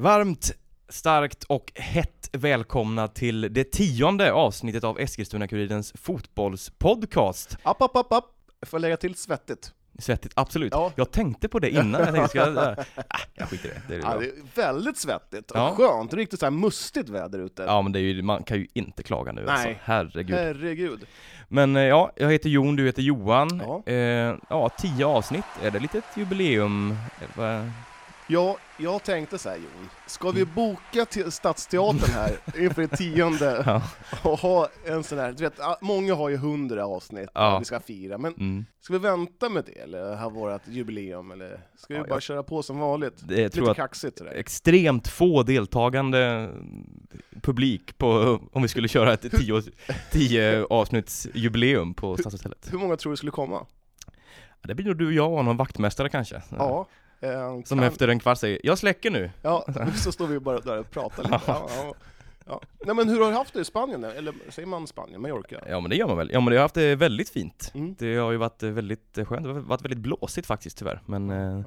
Varmt, starkt och hett välkomna till det tionde avsnittet av Eskilstuna-Kurirens fotbollspodcast. App, app, app, app. Får lägga till svettigt. Svettigt, absolut. Ja. Jag tänkte på det innan, jag tänkte, ska jag, äh, jag skiter i det. Det är Ja, bra. det är väldigt svettigt och Ja. skönt, riktigt så här mustigt väder ute. Ja men det är ju, man kan ju inte klaga nu alltså, Nej. herregud. Herregud. Men eh, ja, jag heter Jon, du heter Johan. Ja. Eh, ja, tio avsnitt, är det lite ett jubileum? Ja, jag tänkte så här Jon, ska vi boka till Stadsteatern här inför det tionde Ja. och ha en sån här, du vet, många har ju hundra avsnitt Ja. vi ska fira, men Mm. ska vi vänta med det eller ha vårt jubileum eller ska vi Ja, bara jag- köra på som vanligt? Det, jag tror Lite att kaxigt sådär. extremt få deltagande publik på, om vi skulle köra ett tio, tio avsnitts jubileum på Stadshotellet. Hur många tror du skulle komma? Det blir nog du och jag och någon vaktmästare kanske. Ja. Eh, Som kan- efter en kvart säger 'Jag släcker nu' Ja, så står vi bara där och pratar lite. Ja, ja, ja. Nej men hur har du haft det i Spanien? Eller säger man Spanien? Mallorca? Ja men det gör man väl. Ja men det har haft det väldigt fint. Mm. Det har ju varit eh, väldigt eh, skönt, det har varit väldigt blåsigt faktiskt tyvärr. Men eh,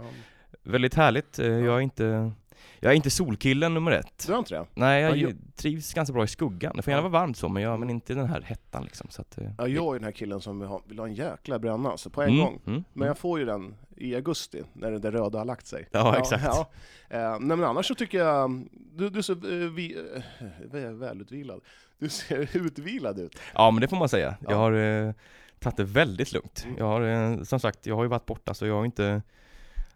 väldigt härligt. Jag är inte jag är inte solkillen nummer ett. Du har inte det? Nej, jag Ja, trivs ganska bra i skuggan. Det får gärna vara varmt så, men, jag, men inte den här hettan liksom. Så att, Ja, jag är den här killen som vill ha, vill ha en jäkla bränna, så på en mm, gång. Mm, Men jag får ju den i augusti, när det röda har lagt sig. Ja, exakt. Ja. Eh, nej men annars så tycker jag, du, du så eh, vi, eh, vä- välutvilad. Du ser utvilad ut. Ja men det får man säga. Ja. Jag har eh, tagit det väldigt lugnt. Mm. Jag har som sagt, jag har ju varit borta så jag har inte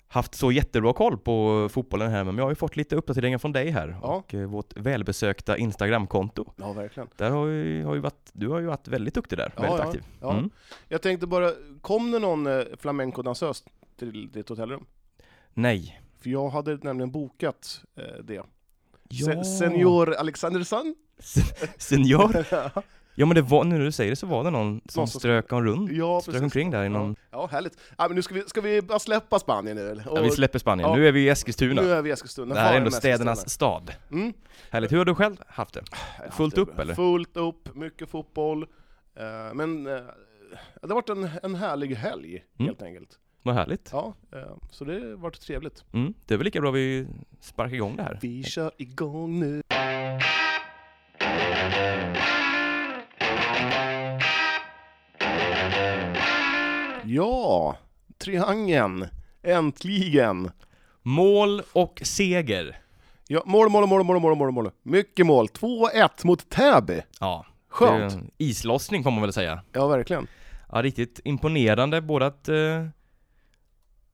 haft så jättebra koll på fotbollen här men jag har ju fått lite uppdateringar från dig här Ja. och vårt välbesökta Instagramkonto. Ja, verkligen. Där har ju, har ju varit, du har ju varit väldigt duktig där, Ja, väldigt ja, aktiv. ja. Mm. Jag tänkte bara, kom det någon flamenco-dansös till ditt hotellrum? Nej. För jag hade nämligen bokat eh, det. Ja. Se- Senior Alexandersson? Senior? Ja men det var, nu när du säger det så var det någon som Någon strök en rund, ja, strök omkring där i någon, Ja, härligt. Ja, men nu ska vi, ska vi bara släppa Spanien nu? eller? ja, vi släpper Spanien. Ja. Nu är vi i Eskilstuna. Nu är vi i Eskilstuna. det här är ändå städernas Eskilstuna. stad. Mm. Härligt. Hur har du själv haft det? Har haft Fullt det upp, eller? Fullt upp, mycket fotboll. Eh, men eh, det har varit en, en härlig helg, Mm. helt enkelt. Vad härligt. Ja, eh, så det har varit trevligt. Mm. Det är väl lika bra vi sparkar igång det här. Vi kör igång nu. Ja, triangeln. Äntligen! Mål och seger. Ja, mål, mål, mål, mål, mål, mål, mål. Mycket mål. 2-1 mot Täby. Ja. Skönt. Islossning får man väl säga. Ja, verkligen. Ja, riktigt imponerande både att eh,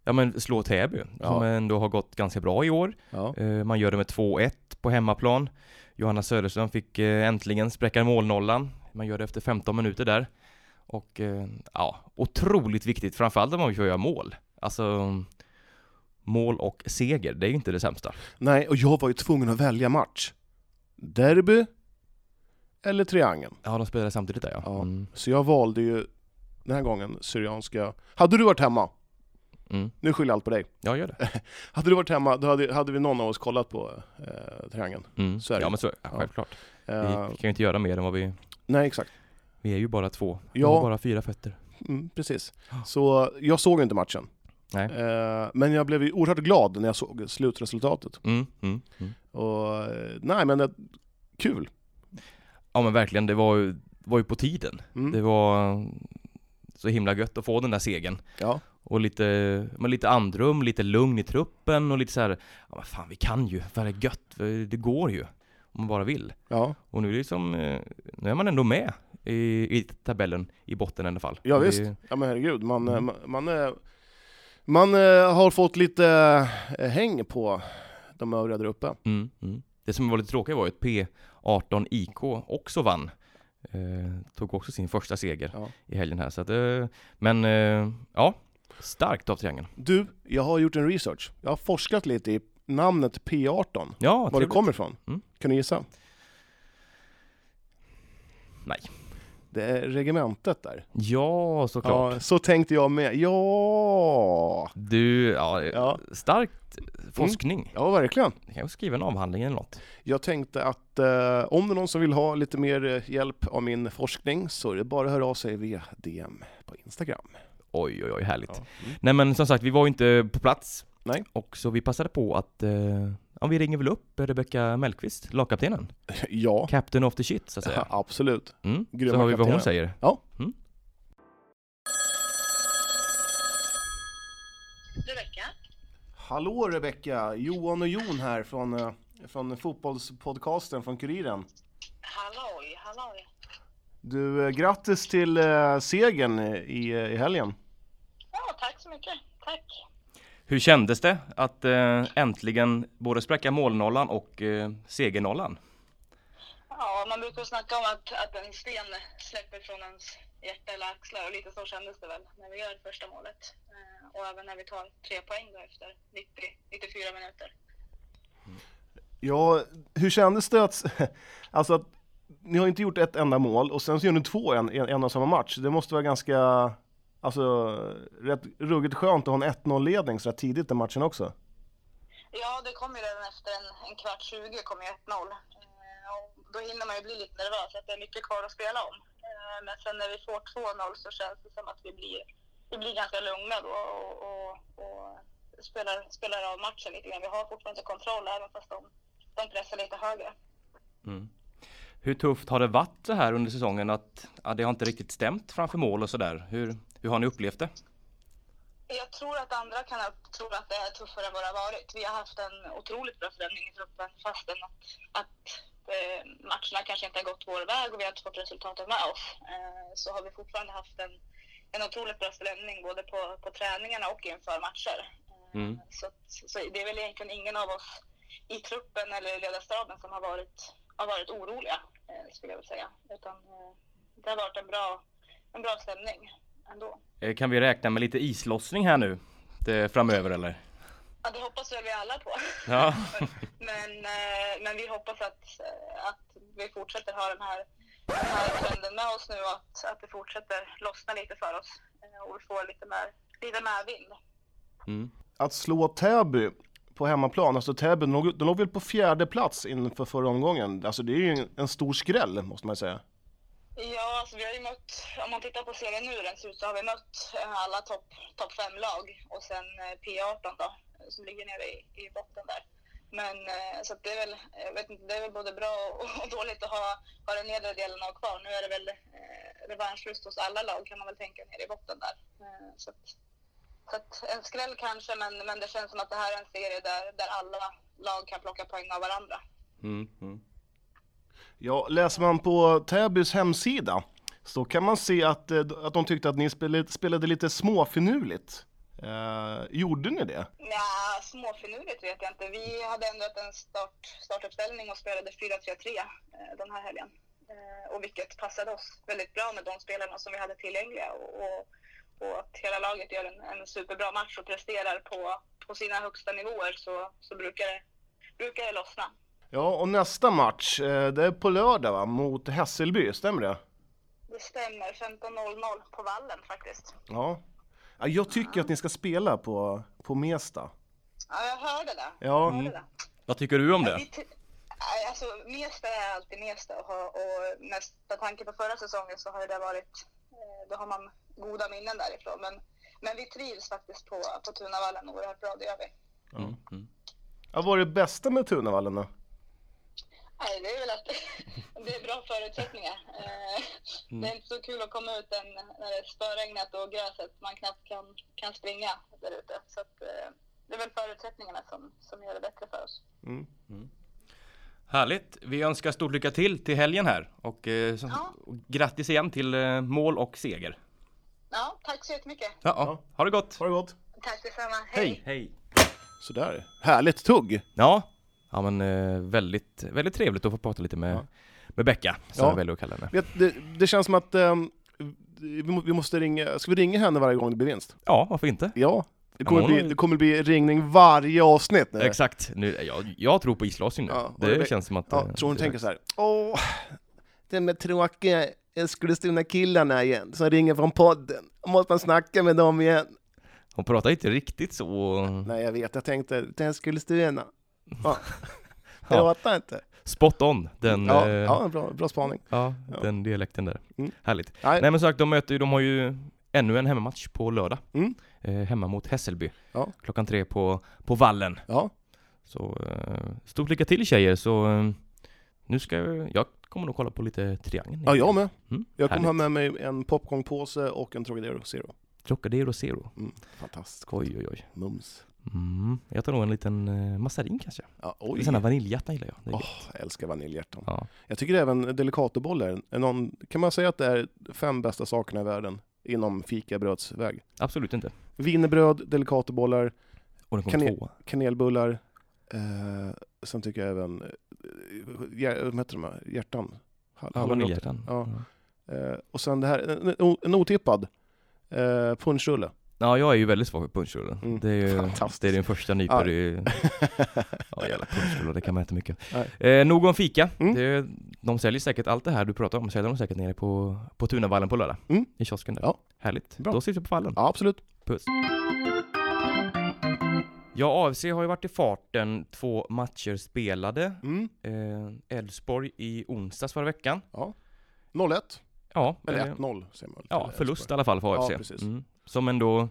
ja, men slå Täby, som Ja. ändå har gått ganska bra i år. Ja. Eh, man gör det med 2-1 på hemmaplan. Johanna Söderström fick eh, äntligen spräcka målnollan. Man gör det efter 15 minuter där. Och eh, ja, otroligt viktigt, framförallt om man vill göra mål. Alltså, mål och seger, det är ju inte det sämsta. Nej, och jag var ju tvungen att välja match. Derby eller triangeln. Ja, de spelade samtidigt där ja. Ja. Mm. Så jag valde ju den här gången Syrianska. Hade du varit hemma, Mm. nu skyller jag allt på dig. Ja, gör det. Hade du varit hemma, då hade, hade vi någon av oss kollat på eh, triangeln. Mm. Så är det. Ja, men så, ja, självklart. Eh, Vi kan ju inte göra mer än vad vi... nej, exakt. Vi är ju bara två. Vi Ja. har bara fyra fötter. Mm, precis. Så jag såg inte matchen. Nej. Eh, men jag blev ju oerhört glad när jag såg slutresultatet. Mm, mm, mm. Och eh, nej, men det, kul. Ja men verkligen, det var ju, var ju på tiden. Mm. Det var så himla gött att få den där segern. Ja. Och lite, men lite andrum, lite lugn i truppen och lite så här, ja men fan vi kan ju, vad är gött, det går ju. Om man bara vill. Ja, Och nu är liksom, eh, nu är man ändå med i, i tabellen i botten i alla fall. ja Och det- visst. Ja men herregud, man, Mm. man, man, är, man eh, har fått lite eh, häng på de övriga där uppe. Mm, mm. Det som var lite tråkigt var ju att P18 IK också vann. Eh, tog också sin första seger Ja. i helgen här. Så att, eh, men eh, ja, starkt av Triangeln. Du, jag har gjort en research. Jag har forskat lite i namnet P18. Ja, Var det kommer ifrån. Mm. Kan du gissa? Nej. Det är regementet där. Ja, såklart. Ja, så tänkte jag med. Ja! Du, ja, Ja. starkt forskning. Ja, verkligen. Jag kan skriva en avhandling eller något. Jag tänkte att eh, om det är någon som vill ha lite mer eh, hjälp av min forskning så är det bara att höra av sig via DM på Instagram. Oj, oj, oj, härligt. Ja. Mm. Nej men som sagt, vi var ju inte på plats. Nej. Och så vi passade på att, eh, Ja, vi ringer väl upp Rebecka Mellqvist, lagkaptenen. Ja, Captain of the shit, så att säga. absolut. Mm. Grymma Så har vi vad hon säger. Ja. Mm. Rebecka? Hallå Rebecka, Johan och Jon här från, eh, från fotbollspodcasten från Kuriren. Halloj, halloj. Du, eh, grattis till eh, segern i, i helgen. Tack så mycket. Tack. Hur kändes det att eh, äntligen både spräcka målnollan och eh, segernollan? Ja, man brukar snacka om att, att en sten släpper från ens hjärta eller axlar och lite så kändes det väl när vi gör första målet. Eh, och även när vi tar tre poäng då efter 90, 94 minuter. Ja, hur kändes det att, alltså att ni har inte gjort ett enda mål och sen så gör ni två en, en, en och samma match. Det måste vara ganska, alltså rätt ruggigt skönt att ha en 1-0-ledning så här tidigt i matchen också. Ja, det kom ju redan efter en, en kvart 20 kom ju 1-0. Eh, och då hinner man ju bli lite nervös att det är mycket kvar att spela om. Eh, men sen när vi får 2-0 så känns det som att vi blir, vi blir ganska lugna då och, och, och spelar, spelar av matchen lite grann. Vi har fortfarande kontroll även fast de, de pressar lite högre. Mm. Hur tufft har det varit så här under säsongen att ja, det har inte riktigt stämt framför mål och sådär? Hur, hur har ni upplevt det? Jag tror att andra kan tro att det är tuffare än vad det har varit. Vi har haft en otroligt bra förändring i truppen fastän att, att eh, matcherna kanske inte har gått vår väg och vi har inte fått resultatet med oss. Eh, så har vi fortfarande haft en, en otroligt bra ställning både på, på träningarna och inför matcher. Eh, Mm. så, så det är väl egentligen ingen av oss i truppen eller i ledarstaben som har varit, har varit oroliga, eh, skulle jag vilja säga. Utan eh, det har varit en bra, en bra stämning ändå. Eh, Kan vi räkna med lite islossning här nu det, framöver eller? Ja, det hoppas väl vi alla på. Ja. men, eh, men vi hoppas att, eh, att vi fortsätter ha den här, den här trenden med oss nu och att, att det fortsätter lossna lite för oss och vi får lite mer, lite medvind. Mm. Att slå Täby på hemmaplan, alltså Täby, de låg, de låg väl på fjärde plats inför förra omgången. Alltså det är ju en, en stor skräll måste man säga. Ja, alltså vi har ju mött, om man tittar på serien nu den ser ut så har vi mött eh, alla topp top fem lag och sen eh, P18 då, som ligger nere i, i botten där. Men eh, så att det är väl, jag vet inte, det är väl både bra och, och dåligt att ha, ha den nedre delen av kvar. Nu är det väl eh, revanschlust hos alla lag kan man väl tänka nere i botten där. Eh, så att, så att en skräll kanske, men, men det känns som att det här är en serie där, där alla lag kan plocka poäng av varandra. Mm. Mm. Ja, läser man på Täbys hemsida så kan man se att, eh, att de tyckte att ni spelade, spelade lite småfinurligt. Eh, gjorde ni det? Nja, småfinurligt vet jag inte. Vi hade ändrat en start, startuppställning och spelade 4-3-3 eh, den här helgen. Eh, och vilket passade oss väldigt bra med de spelarna som vi hade tillgängliga. Och, och, och att hela laget gör en, en superbra match och presterar på, på sina högsta nivåer så, så brukar, det, brukar det lossna. Ja, och nästa match, eh, det är på lördag va? Mot Hässelby, stämmer det? Det stämmer, 15.00 på vallen faktiskt. Ja. ja jag tycker att ni ska spela på, på Mesta. Ja, jag hörde det. Ja, Jag hörde Mm. det. Vad tycker du om Ja, det? Alltså, Mesta är alltid Mesta och, och med tanke på förra säsongen så har det varit, eh, då har man goda minnen därifrån. Men, men vi trivs faktiskt på, på Tunavallen oerhört bra, det gör vi. Mm. Mm. ja vad är det bästa med Tunavallen då? Nej, det är väl att det är bra förutsättningar. Eh, Det är inte så kul att komma ut en, när det är spöregnat och gräset man knappt kan, kan springa där ute. Så att, eh, det är väl förutsättningarna som, som gör det bättre för oss. Mm. Härligt! Vi önskar stort lycka till till helgen här och, eh, Ja. och grattis igen till mål och seger. Ja, tack så jättemycket. Ja, ja. Ha det gott! Ha det gott! Tack detsamma. Hej. Hej! Sådär, härligt tugg! Ja, ja men eh, väldigt, väldigt trevligt att få prata lite med, Ja. med Becka, som Ja. jag väljer att kalla henne. Det, det känns som att ehm, vi, må, vi måste ringa, ska vi ringa henne varje gång det blir vinst? Ja, varför inte? Ja, det kommer, bli, det kommer bli ringning varje avsnitt nu. Exakt, nu, jag, jag tror på islossning nu. Ja, det det- känns som att... Ja, eh, tror hon tänker så här. Åh, det med tråkiga Eskilstuna-killarna igen, som ringer från podden. Måste man snacka med dem igen? Hon pratar inte riktigt så... Nej, jag vet, jag tänkte till Eskilstuna. Ja. Ja. Jag fattar inte. Spot on, den, Ja, eh, ja bra, bra spaning. ja, Ja. den dialekten där. Mm. Härligt. Nej, Nej men sagt, de möter ju, de har ju ännu en hemmamatch på lördag. Mm. Eh, hemma mot Hässelby. Ja. Klockan tre på, på vallen. ja. Så eh, stort lycka till tjejer, så eh, nu ska jag, jag kommer nog kolla på lite triangeln. Ja, jag med. Mm, Jag kommer ha med mig en popcornpåse och en Trocadero Zero. Trocadero Zero. Mm, fantastiskt. Oj, oj, oj. Mums. Mm, jag tar nog en liten eh, massarin kanske. Ja, Oj. Sådana vaniljhjärtan gillar jag. Det är Åh, gött. jag älskar vaniljhjärtan. Ja. Jag tycker även delicatobollar, någon, kan man säga att det är fem bästa sakerna i världen inom fikabrödsväg? Absolut inte. Wienerbröd, delicatobollar, Och den kom Kan ni- tvåa. kanelbullar, eh, sen tycker jag även, eh, vad heter de här, hjärtan? Hall- Ja, vaniljhjärtan. Ja. Eh, och sen det här, en, en otippad, eh, punschrulle. Ja, jag är ju väldigt svag för punschrullar. Mm, Det är ju fantastiskt. det är din första nyper Ja. Ja, jävla punschrullar, det kan man inte mycket. Eh, nog om fika. Mm. Det, de säljer säkert allt det här du pratar om, säljer de säkert nere på, på Tunavallen på lördag. Mm. I kiosken där. Ja. Härligt. Bra. Då ses vi på fallen. Ja, absolut. Puss. Ja, AFC har ju varit i farten. Två matcher spelade. Mm. Eh, Elfsborg i onsdags förra veckan. 0-1, Ja, eller eh, 1-0 säger man Ja, förlust i Elfsborg. alla fall för Ja, AFC. precis. mm. Som ändå,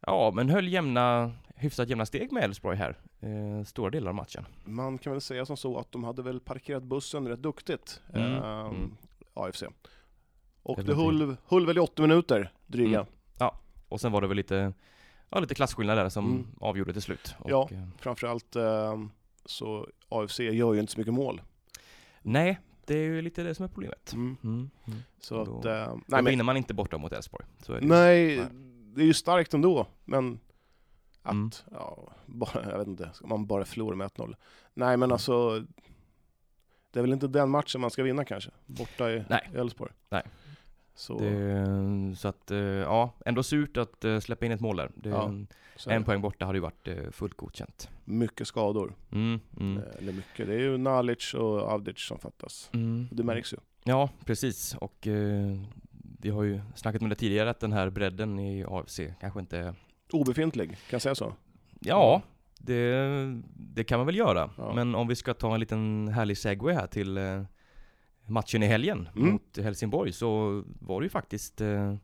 ja men höll jämna, hyfsat jämna steg med Elfsborg här. Eh, stora delar av matchen. Man kan väl säga som så att de hade väl parkerat bussen rätt duktigt, Mm, ehm, mm. AFC. Och det höll, höll väl i 80 minuter, dryga. Mm. Och sen var det väl lite, ja lite klasskillnad där som Mm. avgjorde till slut. Och, Ja. eh, Framförallt ehm, så AFC gör ju inte så mycket mål. nej, det är ju lite det som är problemet. Mm. Mm. Mm. Så Då- att, ehm, Nej, men, vinner man inte borta mot Elfsborg. Så är det ju. nej, Nej. det är ju starkt ändå, men att, Mm. ja, bara, jag vet inte, ska man bara förlora med 1-0? Nej men alltså, det är väl inte den matchen man ska vinna kanske, borta i Nej. i Elfsborg. Nej. Så, Det, så att, eh, ja, ändå surt att eh, släppa in ett mål där. Det, Ja, är en poäng borta hade ju varit eh, fullt godkänt. mycket skador. Mm, mm. Eller mycket, det är ju Nalic och Avdic som fattas. Mm. Det märks ju. Ja, precis. Och eh, vi har ju snackat om det tidigare att den här bredden i AFC kanske inte... Obefintlig, kan jag säga så? Ja, det, det kan man väl göra. Ja. Men om vi ska ta en liten härlig segway här till matchen i helgen Mm. mot Helsingborg så var det ju faktiskt eh,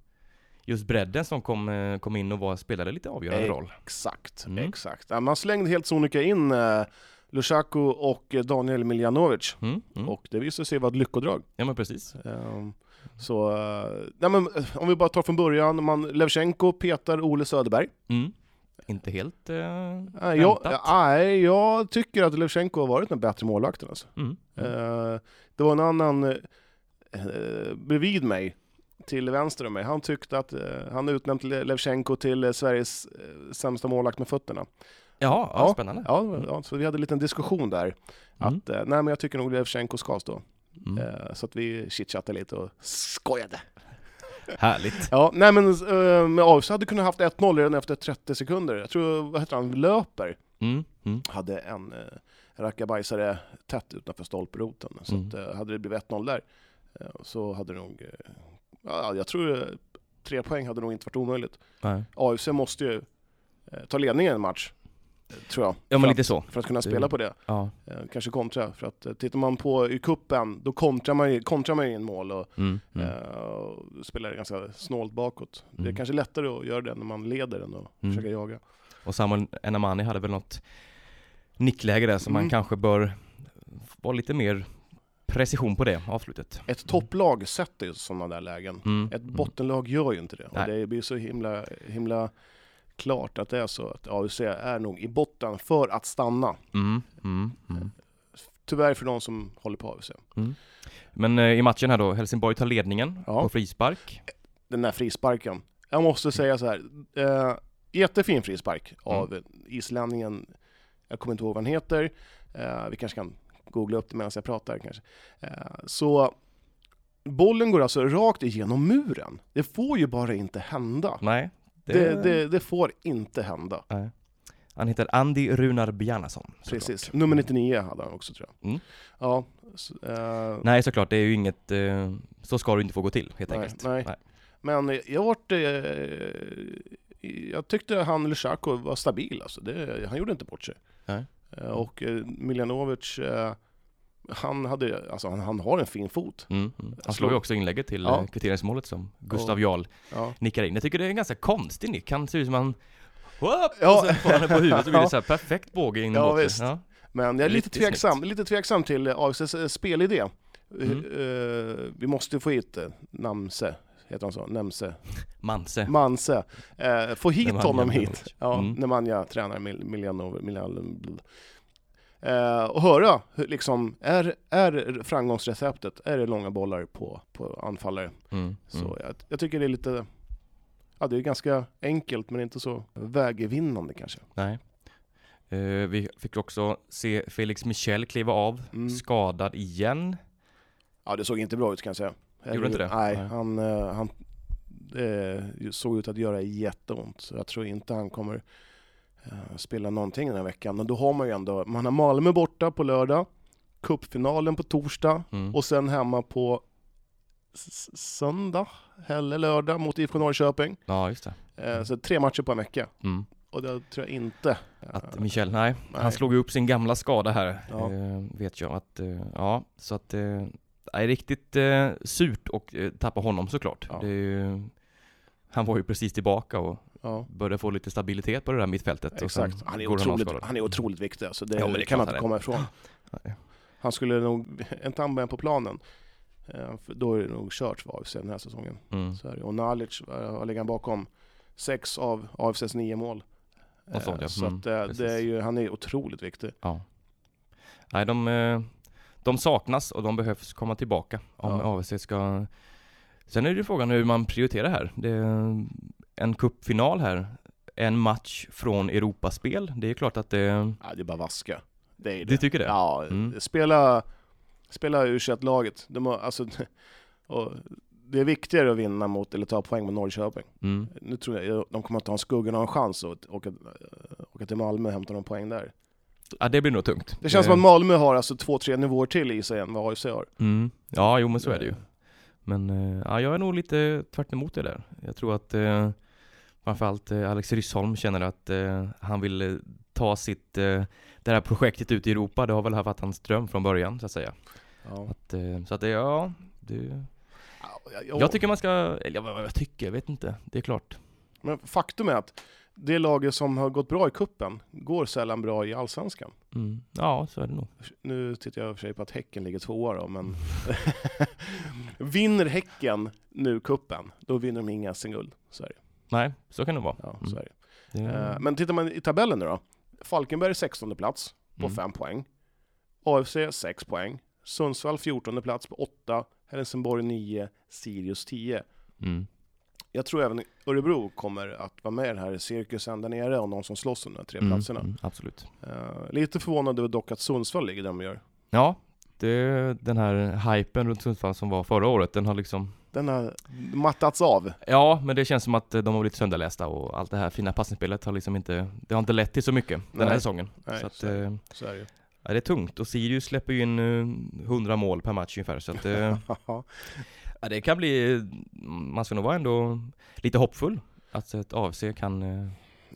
just bredden som kom, eh, kom in och var, spelade lite avgörande roll. Exakt, Mm. exakt. Man slängde helt sonika in eh, Lushaku och Daniel Miljanovic. Mm, mm. Och det visade sig vara ett lyckodrag. Ja men precis. Ehm, så, eh, nej men om vi bara tar från början, man, Levchenko petar Ole Söderberg. Mm. Inte helt eh, Nej, jag, nej, jag tycker att Levchenko har varit den bättre målvakten alltså. Mm. Eh, det var en annan eh, bredvid mig, till vänster om mig, han tyckte att eh, han utnämnt Le- Levchenko till eh, Sveriges eh, sämsta målvakt med fötterna. Jaha, ja, Ja, spännande. Ja, Mm. ja, så vi hade en liten diskussion där. Mm. Att, eh, nej men jag tycker nog Levchenko ska stå. Mm. Så att vi chitchattade lite och skojade. Härligt. Ja, nej men eh, med AFC hade kunnat haft 1-0 redan efter 30 sekunder. Jag tror, vad heter han, Löper Mm. Mm. hade en eh, rackabajsare tätt utanför stolproten. Så Mm. att, eh, hade det blivit 1-0 där så hade det nog, ja, jag tror tre poäng hade nog inte varit omöjligt. Nej. AFC måste ju ta ledningen i en match, tror jag. Ja men lite så. för att kunna spela på det. Ja. Eh, kanske kontra, för att eh, tittar man på i kuppen då kontrar man ju kontrar man in mål och, Mm. Mm. eh, och spelar ganska snålt bakåt. Det är Mm. kanske lättare att göra det när man leder än att Mm. försöka jaga. Och Samuel Enamani hade väl något nickläge där som Mm. man kanske bör vara lite mer precision på det avslutet. Ett topplag sätter ju sådana där lägen. Mm. Ett bottenlag gör ju inte det. Och det blir så himla, himla klart att det är så att AFC är nog i botten för att stanna. Mm. Mm. Mm. Tyvärr för de som håller på AFC. Men eh, i matchen här då, Helsingborg tar ledningen Ja. på frispark. Den där frisparken. Jag måste säga så här. Eh, jättefin frispark av islänningen. Jag kommer inte ihåg vad han heter. Eh, vi kanske kan googla upp det medan jag pratar kanske. Eh, så bollen går alltså rakt igenom muren. Det får ju bara inte hända. Nej. Det, det, det får inte hända. Nej. Han heter Andy Runar Bjarnason. Precis. Nummer 99 hade han också tror jag. Mm. Ja. Så, eh, Nej såklart, det är ju inget, eh, så ska det inte få gå till helt Nej, enkelt. nej. Men jag vart... Eh, jag tyckte han Lushaku var stabil alltså. Det, han gjorde inte bort sig. Nej. Eh, och eh, Miljanovic, eh, han, hade, alltså, han, han har en fin fot. Mm. Mm. Han slår ju också inlägget till Ja. ja. kvitteringsmålet som Gustav Jarl Ja. nickar in. Jag tycker det är en ganska konstig nick. Han ser ut som han Whoop! Ja. Och sen får han det på huvudet så blir det så här perfekt båge in Ja, botten. visst. Ja. Men jag är lite tveksam, lite tveksam till AFCs eh, spelidé. Mm. Eh, vi måste få hit eh, Namse, heter han så? Nemse? Manse. Manse. Eh, få hit Nemanja honom hit. Ja, Mm. Nemanja tränar Mil- Miljano, Miljano, eh, och höra, hur, liksom, är, är framgångsreceptet, är det långa bollar på, på anfallare? Mm. Så Mm. jag, jag tycker det är lite, ja det är ganska enkelt men inte så vägvinnande kanske. Nej. Eh, vi fick också se Felix Michel kliva av, Mm. skadad igen. Ja det såg inte bra ut kan jag säga. Gjorde inte det? Nej, Nej. han, eh, han eh, såg ut att göra jätteont. Så jag tror inte han kommer spela någonting den här veckan. Men då har man ju ändå, man har Malmö borta på lördag, cupfinalen på torsdag Mm. och sen hemma på söndag eller lördag mot IFK Norrköping. Ja, just det. Eh, så tre matcher på en vecka. Mm. Och det tror jag inte. Att eh, Michel, nej, nej. han slog ju upp sin gamla skada här, Ja. eh, vet jag att, eh, ja, så att, eh, det är riktigt eh, surt och eh, tappa honom såklart. Ja. Ju, han var ju precis tillbaka och ja. började få lite stabilitet på det där mittfältet. Exakt. Han är, otroligt, han är otroligt viktig. Alltså det, Ja, det kan man inte komma ifrån. Nej. Han skulle nog, inte med på planen, eh, då är det nog kört för AFC den här säsongen. Mm. Så är. Och Nalic eh, har legat bakom sex av AFCs nio mål. Eh, ja. Så Mm, att eh, precis. det är ju, han är otroligt viktig. Ja. Nej, de, eh, de saknas och de behövs komma tillbaka om Ja. AFC ska... Sen är det ju frågan hur man prioriterar här. Det en cupfinal här, en match från Europaspel. Det är klart att det... Ja, det är bara vaska. Det är det. Du tycker det? Ja, Mm. spela, spela u laget De har, alltså, det är viktigare att vinna mot, eller ta poäng mot Norrköping. Mm. Nu tror jag de kommer att ta en skuggan av en chans att åka, eh, åka till Malmö och hämta någon poäng där. Ja, det blir nog tungt. Det känns som att Malmö har alltså två, tre nivåer till i sig än vad AFC har. Mm. Ja, jo men så är det ju. Men eh, ja, jag är nog lite tvärt emot det där. Jag tror att eh, framförallt eh, Alex Ryssholm känner att eh, han vill eh, ta sitt, det här projektet ut i Europa. Det har väl varit hans dröm från början så att säga. Ja. Att, så att det, ja, det, Ja, jag tycker man ska, eller ja, vad jag tycker, jag vet inte. Det är klart. Men faktum är att det laget som har gått bra i kuppen går sällan bra i Allsvenskan. Mm. Ja, så är det nog. Nu tittar jag för sig på att Häcken ligger tvåa då, men vinner Häcken nu kuppen, då vinner de inga SM-guld. Så är det. Nej, så kan det vara. Ja, Mm. så är det. Det, Eh, Men tittar man i tabellen nu då. Falkenberg 16 plats på mm. 5 poäng. AFC 6 poäng. Sundsvall 14 plats på 8. Helsingborg 9. Sirius 10. Mm. Jag tror även Örebro kommer att vara med i den här cirkusen där nere och någon som slåss om de här tre Mm. platserna. Mm, absolut. Eh, lite förvånad över dock att Sundsvall ligger där de gör. Ja, det, den här hypen runt Sundsvall som var förra året, den har liksom Den har mattats av. Ja, men det känns som att eh, de har blivit sönderlästa och allt det här fina passningsspelet har liksom inte, det har inte lett till så mycket den här säsongen. Nej, så att, så är det. eh, Så är det ju. ja, det är tungt och Sirius släpper ju in eh, 100 mål per match ungefär så att eh, ja, det kan bli, man ska nog vara ändå lite hoppfull att ett AFC kan, eh,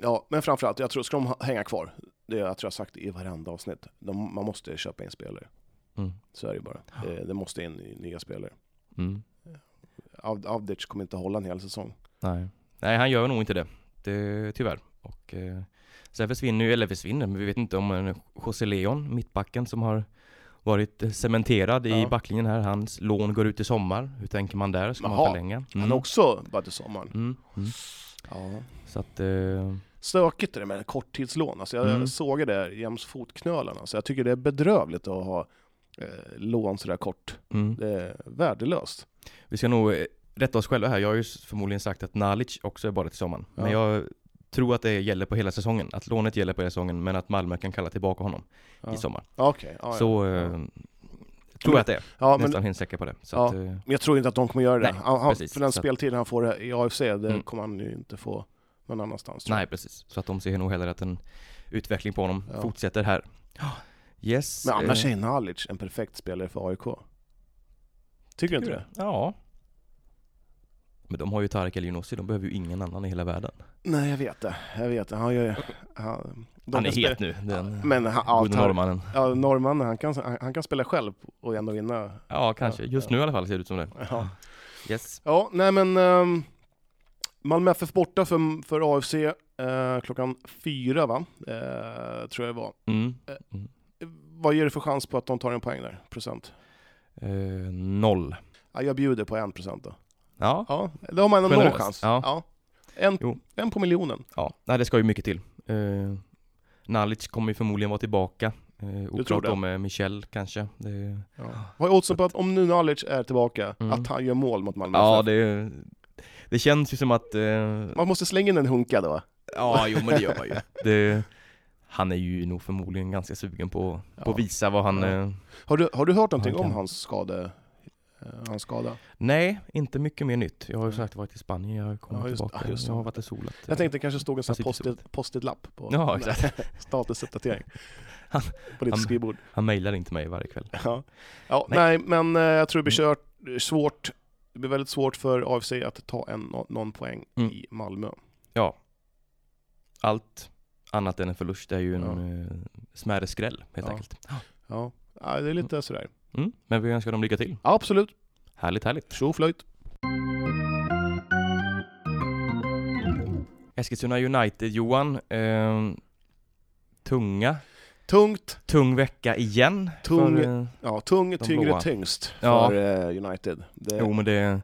ja, men framförallt, jag tror, ska de hänga kvar, det jag tror jag sagt i varenda avsnitt, de, man måste köpa in spelare. mm, Så är det bara. Det, det måste in nya spelare. mm, Avdic kommer inte hålla en hel säsong. nej. Nej, han gör nog inte det, det tyvärr. Och eh, sen försvinner ju, eller försvinner, men vi vet inte om José Leon, mittbacken som har varit eh, cementerad i Ja. backlinjen här, hans lån går ut i sommar. Hur tänker man där? Ska man Jaha. förlänga? Han är också bara till sommaren. Mm, mm. Ja. Så att, eh, Stökigt det med korttidslån. Alltså jag Mm. såg det där jäms fotknölarna. Så jag tycker det är bedrövligt att ha eh, lån sådär kort. mm. Det är värdelöst. Vi ska nog eh, rätta oss själva här. Jag har ju förmodligen sagt att Nalic också är bara till sommaren. Men Ja. jag tror att det gäller på hela säsongen. Att lånet gäller på hela säsongen, men att Malmö kan kalla tillbaka honom Ja. i sommar. Ja, ja. Så ja. eh, Men- tror jag att det är. ja, men Nästan helt säker på det. Så Ja. att, eh, Men jag tror inte att de kommer göra det. Nej, han, han, precis. för den speltiden han får i AFC, det Mm. kommer han ju inte få någon annanstans. nej, precis. Så att de ser nog hellre att en utveckling på honom Ja. fortsätter här. Yes. Men annars eh, är Nalic en perfekt spelare för AIK. Tycker du inte det? Ja. Men de har ju Tarek El Younoussi, de behöver ju ingen annan i hela världen. Nej, jag vet det. Jag vet det. Han, gör, han, Han är het nu, den Men han, ja, gode norrmannen. ja, norrmannen, han kan, han, han kan spela själv och ändå vinna. Ja, kanske. Just nu i alla fall ser det ut som det. Ja, Yes. ja nej men... ehm, Malmö FF borta för, för AFC eh, klockan fyra va? Eh, tror jag det var. Mm. Vad ger det för chans på att de tar en poäng där? Procent? Eh, noll. Ja, jag bjuder på en procent då. Ja, Ja, då har man en noll Generöst, chans. ja. En, Jo. en på miljonen. ja. Nej, det ska ju mycket till. Eh, Nalic kommer ju förmodligen vara tillbaka. Eh, oklart då med Michel kanske. Det, Ja. Vad är oddsen på att om nu Nalic är tillbaka, Mm. att han gör mål mot Malmö ja, FF? det, det känns ju som att... Eh, Man måste slänga in en hunka då. ja, jo men det gör man ju. Det, han är ju nog förmodligen ganska sugen på, på att Ja. visa vad han... Ja. Eh, Har du, har du hört någonting Han om hans skade? eh, hans skada? nej, inte mycket mer nytt. Jag har ju sagt varit i Spanien, jag har kommit Ja, just- tillbaka. ja, just jag har varit och solat. Jag tänkte det kanske stod en sån här post-it-lapp på Ja, statusuppdatering. Han- på ditt han- skrivbord. Han mejlar inte mig varje kväll. Ja, ja nej. Nej. men eh, jag tror det blir Mm. kört, svårt. Det blir väldigt svårt för AFC att ta en, nå- någon poäng Mm. i Malmö. Ja. Allt annat än en förlust är ju en Ja. eh, smärre skräll helt Ja. enkelt. Ja, ja det är lite sådär. Mm. Men vi önskar dem lycka till. Absolut, Härligt, härligt. tjoflöjt. Eskilstuna United, Johan. Eh, tunga. Tungt, Tung vecka igen. Tung. För, eh, ja, tung, tyngre, blåa. tyngst Ja. för eh, United. Det, jo, men det,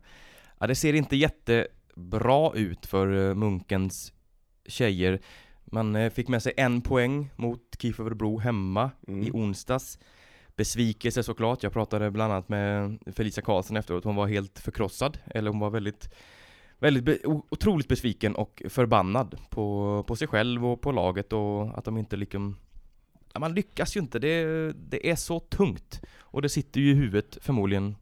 ja, det ser inte jättebra ut för Munkens tjejer. Man eh, fick med sig en poäng mot KIF Örebro hemma mm. i onsdags. Besvikelse såklart. Jag pratade bland annat med Felicia Karlsson efteråt. Hon var helt förkrossad. Eller hon var väldigt, väldigt be- otroligt besviken och förbannad på, på sig själv och på laget och att de inte liksom ja, man lyckas ju inte. Det, det är så tungt. Och det sitter ju i huvudet förmodligen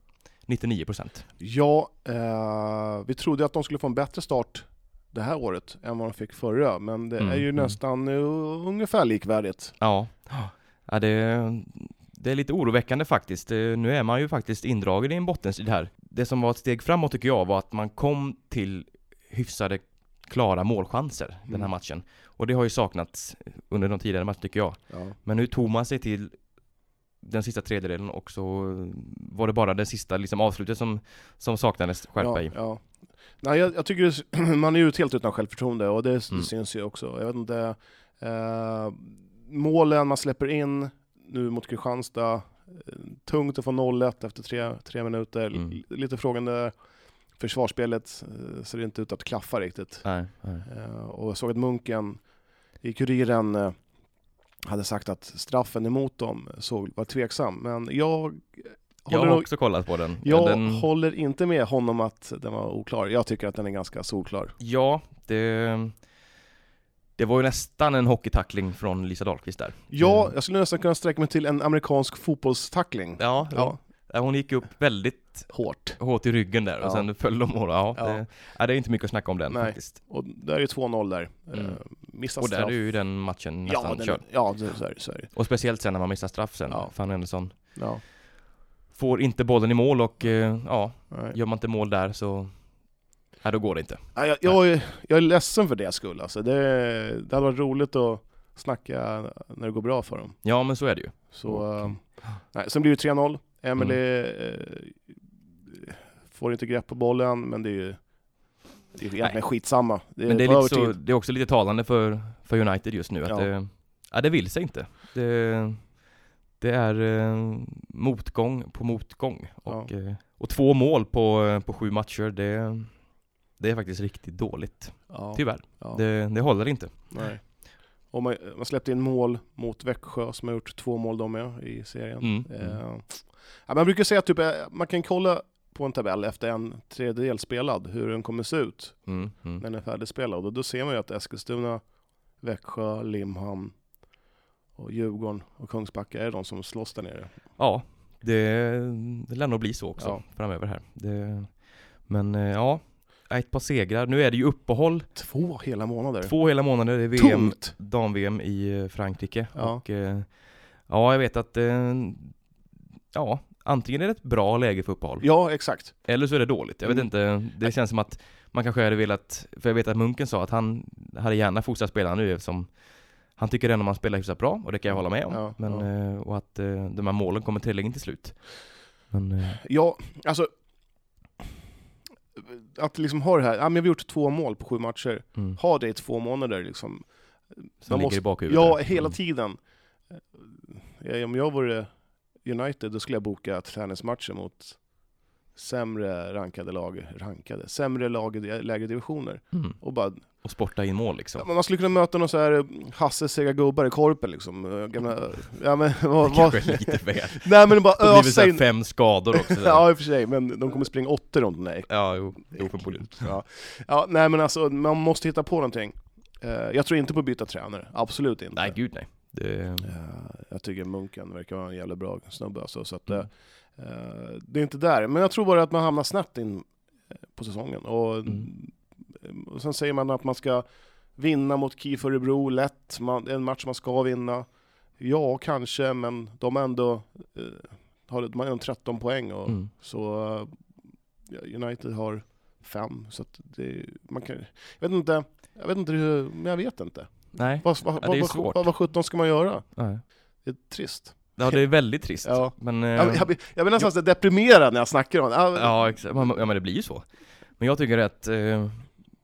99%. Ja, eh, vi trodde att de skulle få en bättre start det här året än vad de fick förra, men det Mm, är ju mm. nästan uh, ungefär likvärdigt. Ja, ja det, det är lite oroväckande faktiskt. Eh, Nu är man ju faktiskt indragen i en bottenstrid här. Det som var ett steg framåt tycker jag var att man kom till hyfsade klara målchanser den här Mm. matchen. Och det har ju saknats under de tidigare matcherna tycker jag. Ja. Men nu tog man sig till den sista tredjedelen och så var det bara det sista liksom avslutet som, som saknades skärpa ja, i. Ja. Nej, jag, jag tycker det, man är ju helt utan självförtroende och det, Mm. det syns ju också. Jag vet inte, eh, målen man släpper in nu mot Kristianstad, eh, tungt att få 0-1 efter tre, tre minuter. Mm. Lite frågande försvarsspelet eh, ser inte ut att klaffa riktigt. Nej, nej. Eh, och jag såg att Munken i Kuriren eh, hade sagt att straffen emot dem såg, var tveksam, men jag Jag har också kollat på den. jag den håller inte med honom att den var oklar. Jag tycker att den är ganska solklar. Ja, det, det var ju nästan en hockeytackling från Lisa Dahlqvist där. Ja, Mm. jag skulle nästan kunna sträcka mig till en amerikansk fotbollstackling. Ja, Ja, hon gick upp väldigt hårt. hårt i ryggen där och Ja. sen föll de ja, Ja. Det, ja, det är inte mycket att snacka om den Nej. faktiskt. Och där är ju 2-0 där. Mm. Eh, missat Och där straff. är ju den matchen nästan ja, den, körd. ja, så är det. Så är det. Och speciellt sen när man missar straff sen. Ja. Fan Andersson Ja, får inte bollen i mål och eh, ja, nej. gör man inte mål där så Ja, då går det inte. Ja, jag, jag, är, jag är ledsen för det skull. Alltså. Det, det hade varit roligt att snacka när det går bra för dem. Ja, men så är det ju. Så, Och- eh, nej, sen blir det 3-0. Emily Mm. eh, får inte grepp på bollen, men det är ju det är egentligen Nej. skitsamma. Det är Men det är, lite så, det är också lite talande för, för United just nu att Ja. det, ja, det vill sig inte. Det, det är eh, motgång på motgång. Och, eh, och två mål på, eh, på sju matcher, det, det är faktiskt riktigt dåligt. Ja, Tyvärr. ja, Det, det håller inte. nej. Och man, man släppte in mål mot Växjö som har gjort två mål de med i serien. Mm. Eh, ja, man brukar säga att typ, eh, man kan kolla på en tabell efter en tredjedel spelad hur den kommer se ut Mm, mm. när den är färdigspelad. Och då ser man ju att Eskilstuna, Växjö, Limhamn och Djurgården och Kungsbacka är de som slåss där nere. Ja, det, det lär nog bli så också Ja. framöver här. Det, men eh, ja, ett par segrar. Nu är det ju uppehåll. Två hela månader. Två hela månader. Det är VM, dam-VM i Frankrike. Ja. Och eh, ja, jag vet att eh, ja, antingen är det ett bra läge för uppehåll. Ja, exakt. Eller så är det dåligt. Jag vet Mm. inte. Det känns som att man kanske hade velat, för jag vet att Munken sa att han hade gärna fortsatt spela nu eftersom han tycker ändå man spelar hyfsat bra och det kan jag hålla med om. Ja, men, ja. eh, och att eh, de här målen kommer troligen till slut. Men eh, Ja, alltså att liksom ha det här, ja men vi har gjort två mål på sju matcher, Mm. ha det i två månader liksom. Som Man ligger måste- i bakhuvudet. Ja, där. hela Mm. tiden. Om jag vore United, då skulle jag boka träningsmatcher mot sämre rankade lag, rankade, sämre lag i lägre divisioner. Mm. Och bara, Och sporta in mål liksom. ja, man skulle kunna möta någon så här Hasse sega gubbar i korpen liksom. Eh, Gamla, ja men vad, Det kanske är lite väl. Nej men bara Det blir ösa här in. fem skador också. Ja i och för sig, men de kommer springa åtta runt nej. ja jo, jo förmodligen. Ja. ja, nej men alltså man måste hitta på någonting. Eh, Jag tror inte på att byta tränare, absolut inte. Nej gud nej. Det, Eh, Jag tycker Munken verkar vara en jävla bra snubbe alltså, så att, Mm. eh, det är inte där. Men jag tror bara att man hamnar snett in eh, på säsongen. Och, Mm. Och sen säger man att man ska vinna mot KIF Örebro lätt, man, en match man ska vinna. Ja, kanske, men de har ändå eh, har, de har ändå 13 poäng. Och, mm. Så eh, United har fem. Så att det, man kan, jag vet inte, jag vet inte hur, men jag vet inte. Nej. Vad, vad, Ja, det är vad, svårt. vad, vad sjutton ska man göra? Nej. Det är trist. Ja det är väldigt trist. Ja. Men, eh, Jag, jag, blir- jag blir nästan så deprimerad när jag snackar om det. Ja, Ja, exakt. Ja, men det blir ju så. Men jag tycker att eh,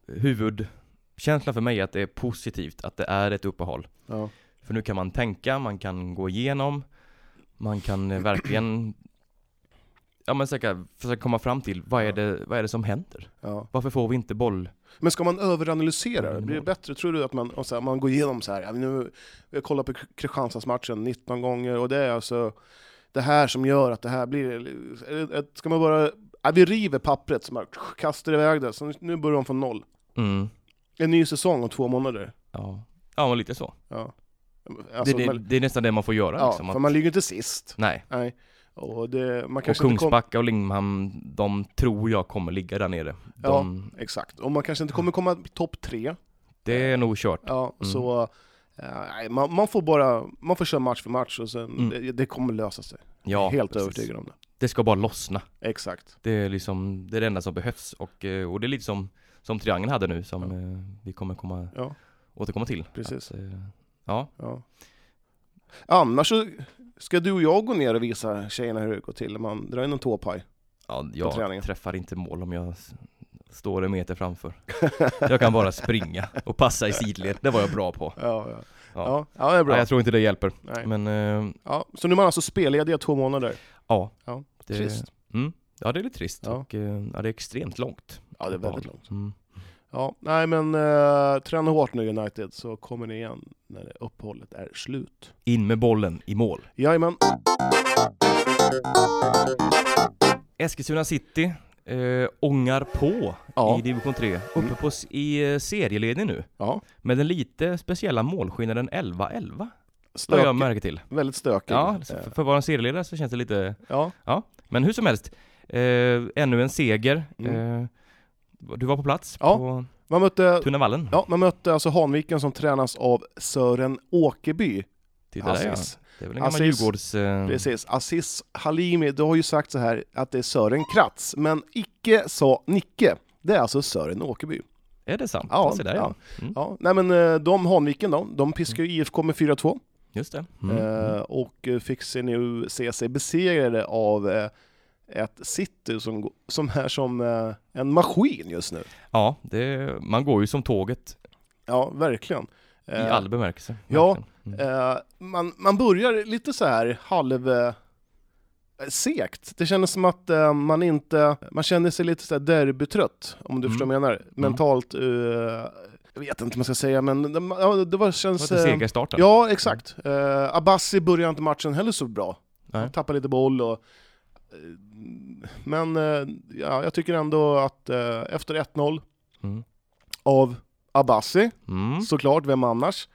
huvudkänslan för mig är att det är positivt att det är ett uppehåll. ja. För nu kan man tänka, man kan gå igenom, man kan eh, verkligen Ja men säkert försöka komma fram till vad är, det, vad är det som händer? Ja. Varför får vi inte boll? Men ska man överanalysera? Blir det bättre, tror du, att man, så här, man går igenom så här, nu, vi har kollat på Kristianstadsmatchen 19 gånger och det är alltså det här som gör att det här blir... Ska man bara... Ja, vi river pappret, som bara, kastar iväg det, så nu börjar de från noll. Mm. En ny säsong om två månader. Ja, ja men lite så. Ja. Alltså, det, det, man, det är nästan det man får göra ja, liksom. för att, man ligger inte sist. Nej. Nej. Och det, man Och inte kom, Kungsbacka och Limhamn, de tror jag kommer ligga där nere. De, Exakt. Och man kanske inte kommer komma topp tre. Det är nog kört. Ja, Mm. så eh, nej, man, man får bara, man får köra match för match och sen, Mm. det, det kommer lösa sig. Ja, Helt precis. övertygad om det. Det ska bara lossna. Exakt. Det är liksom, det är det enda som behövs och, eh, och det är lite som, som Triangeln hade nu som Ja. eh, vi kommer komma, Ja, återkomma till. Precis. Att, eh, ja, ja. Annars så ska du och jag gå ner och visa tjejerna hur det går till man drar in en tåpaj. ja jag träffar inte mål om jag står en meter framför. Jag kan bara springa och passa i sidled, det var jag bra på. Ja, ja. Ja. ja. ja det är bra. Nej, jag tror inte det hjälper. Nej. Men eh, Ja, så nu är man alltså spellediga två månader. ja, Ja, det, trist. Mm, ja det är lite trist Ja. och eh, ja, det är extremt långt. Ja, det är väldigt långt. Mm. Ja, nej men uh, träna hårt nu United så kommer ni igen när uppehållet är slut. In med bollen i mål. Jajamän. Eskilstuna City eh, ångar på Ja. i division 3, uppe Mm. på, i eh, serieledning nu. Ja, Med den lite speciella målskillnaden 11-11, har jag stökig. märkt till. Väldigt stökig. Ja, Eh, för, för att vara en serieledare så känns det lite, ja. men hur som helst, eh, ännu en seger. Mm. Eh, du var på plats Ja. på Man mötte Tunnavallen. Ja, man mötte alltså Hanviken som tränas av Sören Åkerby. Titta där ja. Det är väl en gammal. Djurgårds... Eh, Precis. Aziz Halimi, du har ju sagt så här att det är Sören Kratz, men icke sa Nicke. Det är alltså Sören Åkerby. är det sant? Ja, Ja, där, ja. Mm, Ja, nej men eh, de, Hanviken då, de piskar ju IFK med 4-2 just det. Mm, eh, mm. och eh, fick sig nu se sig besegrade av eh, ett City som, som är som eh, en maskin just nu. Ja, det, man går ju som tåget Ja, verkligen. i Eh, all bemärkelse. ja. Mm. Eh, man, man börjar lite så här halv segt. Det kändes som att eh, man inte, man kände sig lite så här derbytrött, om du Mm. förstår vad jag menar. Mentalt, eh, jag vet inte vad man ska säga, men det, ja, det var, Det känns... var inte eh, segerstarten. Ja, exakt. Uh, Abassi började inte matchen heller så bra. Nej. Han tappade lite boll och... men eh, ja, jag tycker ändå att eh, efter 1-0 Mm. av Abassi, Mm. såklart, vem annars?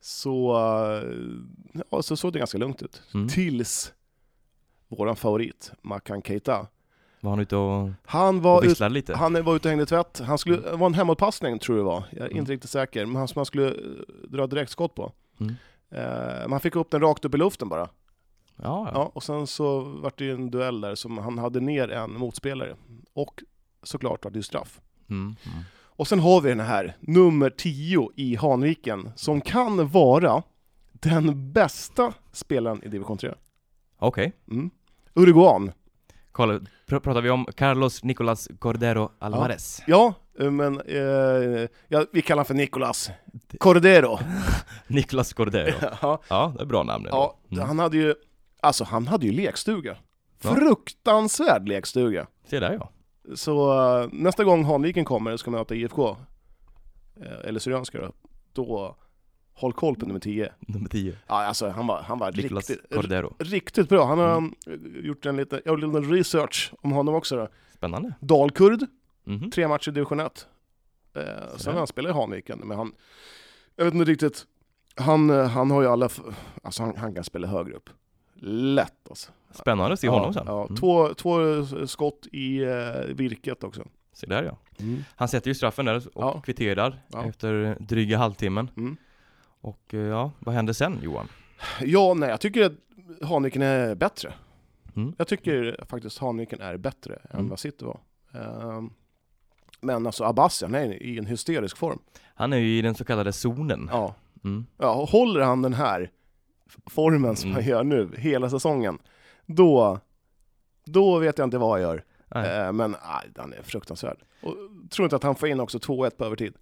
Så, eh, ja, så såg det ganska lugnt ut. Mm. Tills våran favorit, Makan Keita. Var han ute och, Han var, och ut, visslade lite? han var ute och hängde tvätt. Han skulle, det var en hemåtpassning tror jag det var. Jag är Mm. inte riktigt säker. Men han som han skulle dra direktskott på. Mm. Eh, men han fick upp den rakt upp i luften bara. Ja, ja. Ja, och sen så var det ju en duell där som han hade ner en motspelare. Och såklart var det ju straff. Mm. Mm. Och sen har vi den här, nummer 10 i Hanviken, som kan vara den bästa spelaren i division 3. Okej, Mm. Uruguan. Kolla, pr pratar vi om Carlos Nicolas Cordero Alvarez? Ja, men eh, ja, vi kallar honom för Nicolas Cordero. Nicolas Cordero. ja, Ja, det är bra namn ja, Mm. han hade ju, alltså han hade ju lekstuga. Ja. Fruktansvärd lekstuga. Se där ja. Så eh, nästa gång Hanviken kommer och ska möta IFK, eh, eller Syrianska då, då håll koll på nummer 10. Nummer 10. Ja, alltså han var, han var Nicolas riktigt, Cordero. riktigt bra. Han har Mm. gjort en lite, jag en liten research om honom också då. Spännande. Dalkurd, Mhm. tre matcher i division 1. Eh, sen har han spelat i Hanviken, men han, jag vet inte riktigt, han, eh, han har ju alla, alltså han, han kan spela högre upp. Lätt alltså. Spännande att se ja, honom sen. Ja, Mm. två, två skott i eh, virket också. Se där ja. Han sätter ju straffen där och Ja. kvitterar Ja. efter dryga halvtimmen. Mm. Och eh, ja, vad händer sen Johan? Ja, nej, jag tycker att Hanviken är bättre. Mm. Jag tycker faktiskt Hanviken är bättre än Mm. vad City var. Ehm, men alltså Abbasi, han är i en hysterisk form. Han är ju i den så kallade zonen. Ja. Mm. ja, håller han den här formen som Mm. han gör nu, hela säsongen, då, då vet jag inte vad jag gör. Nej. Ehm, men aj, han är fruktansvärd. Och tror inte att han får in också 2-1 på övertid.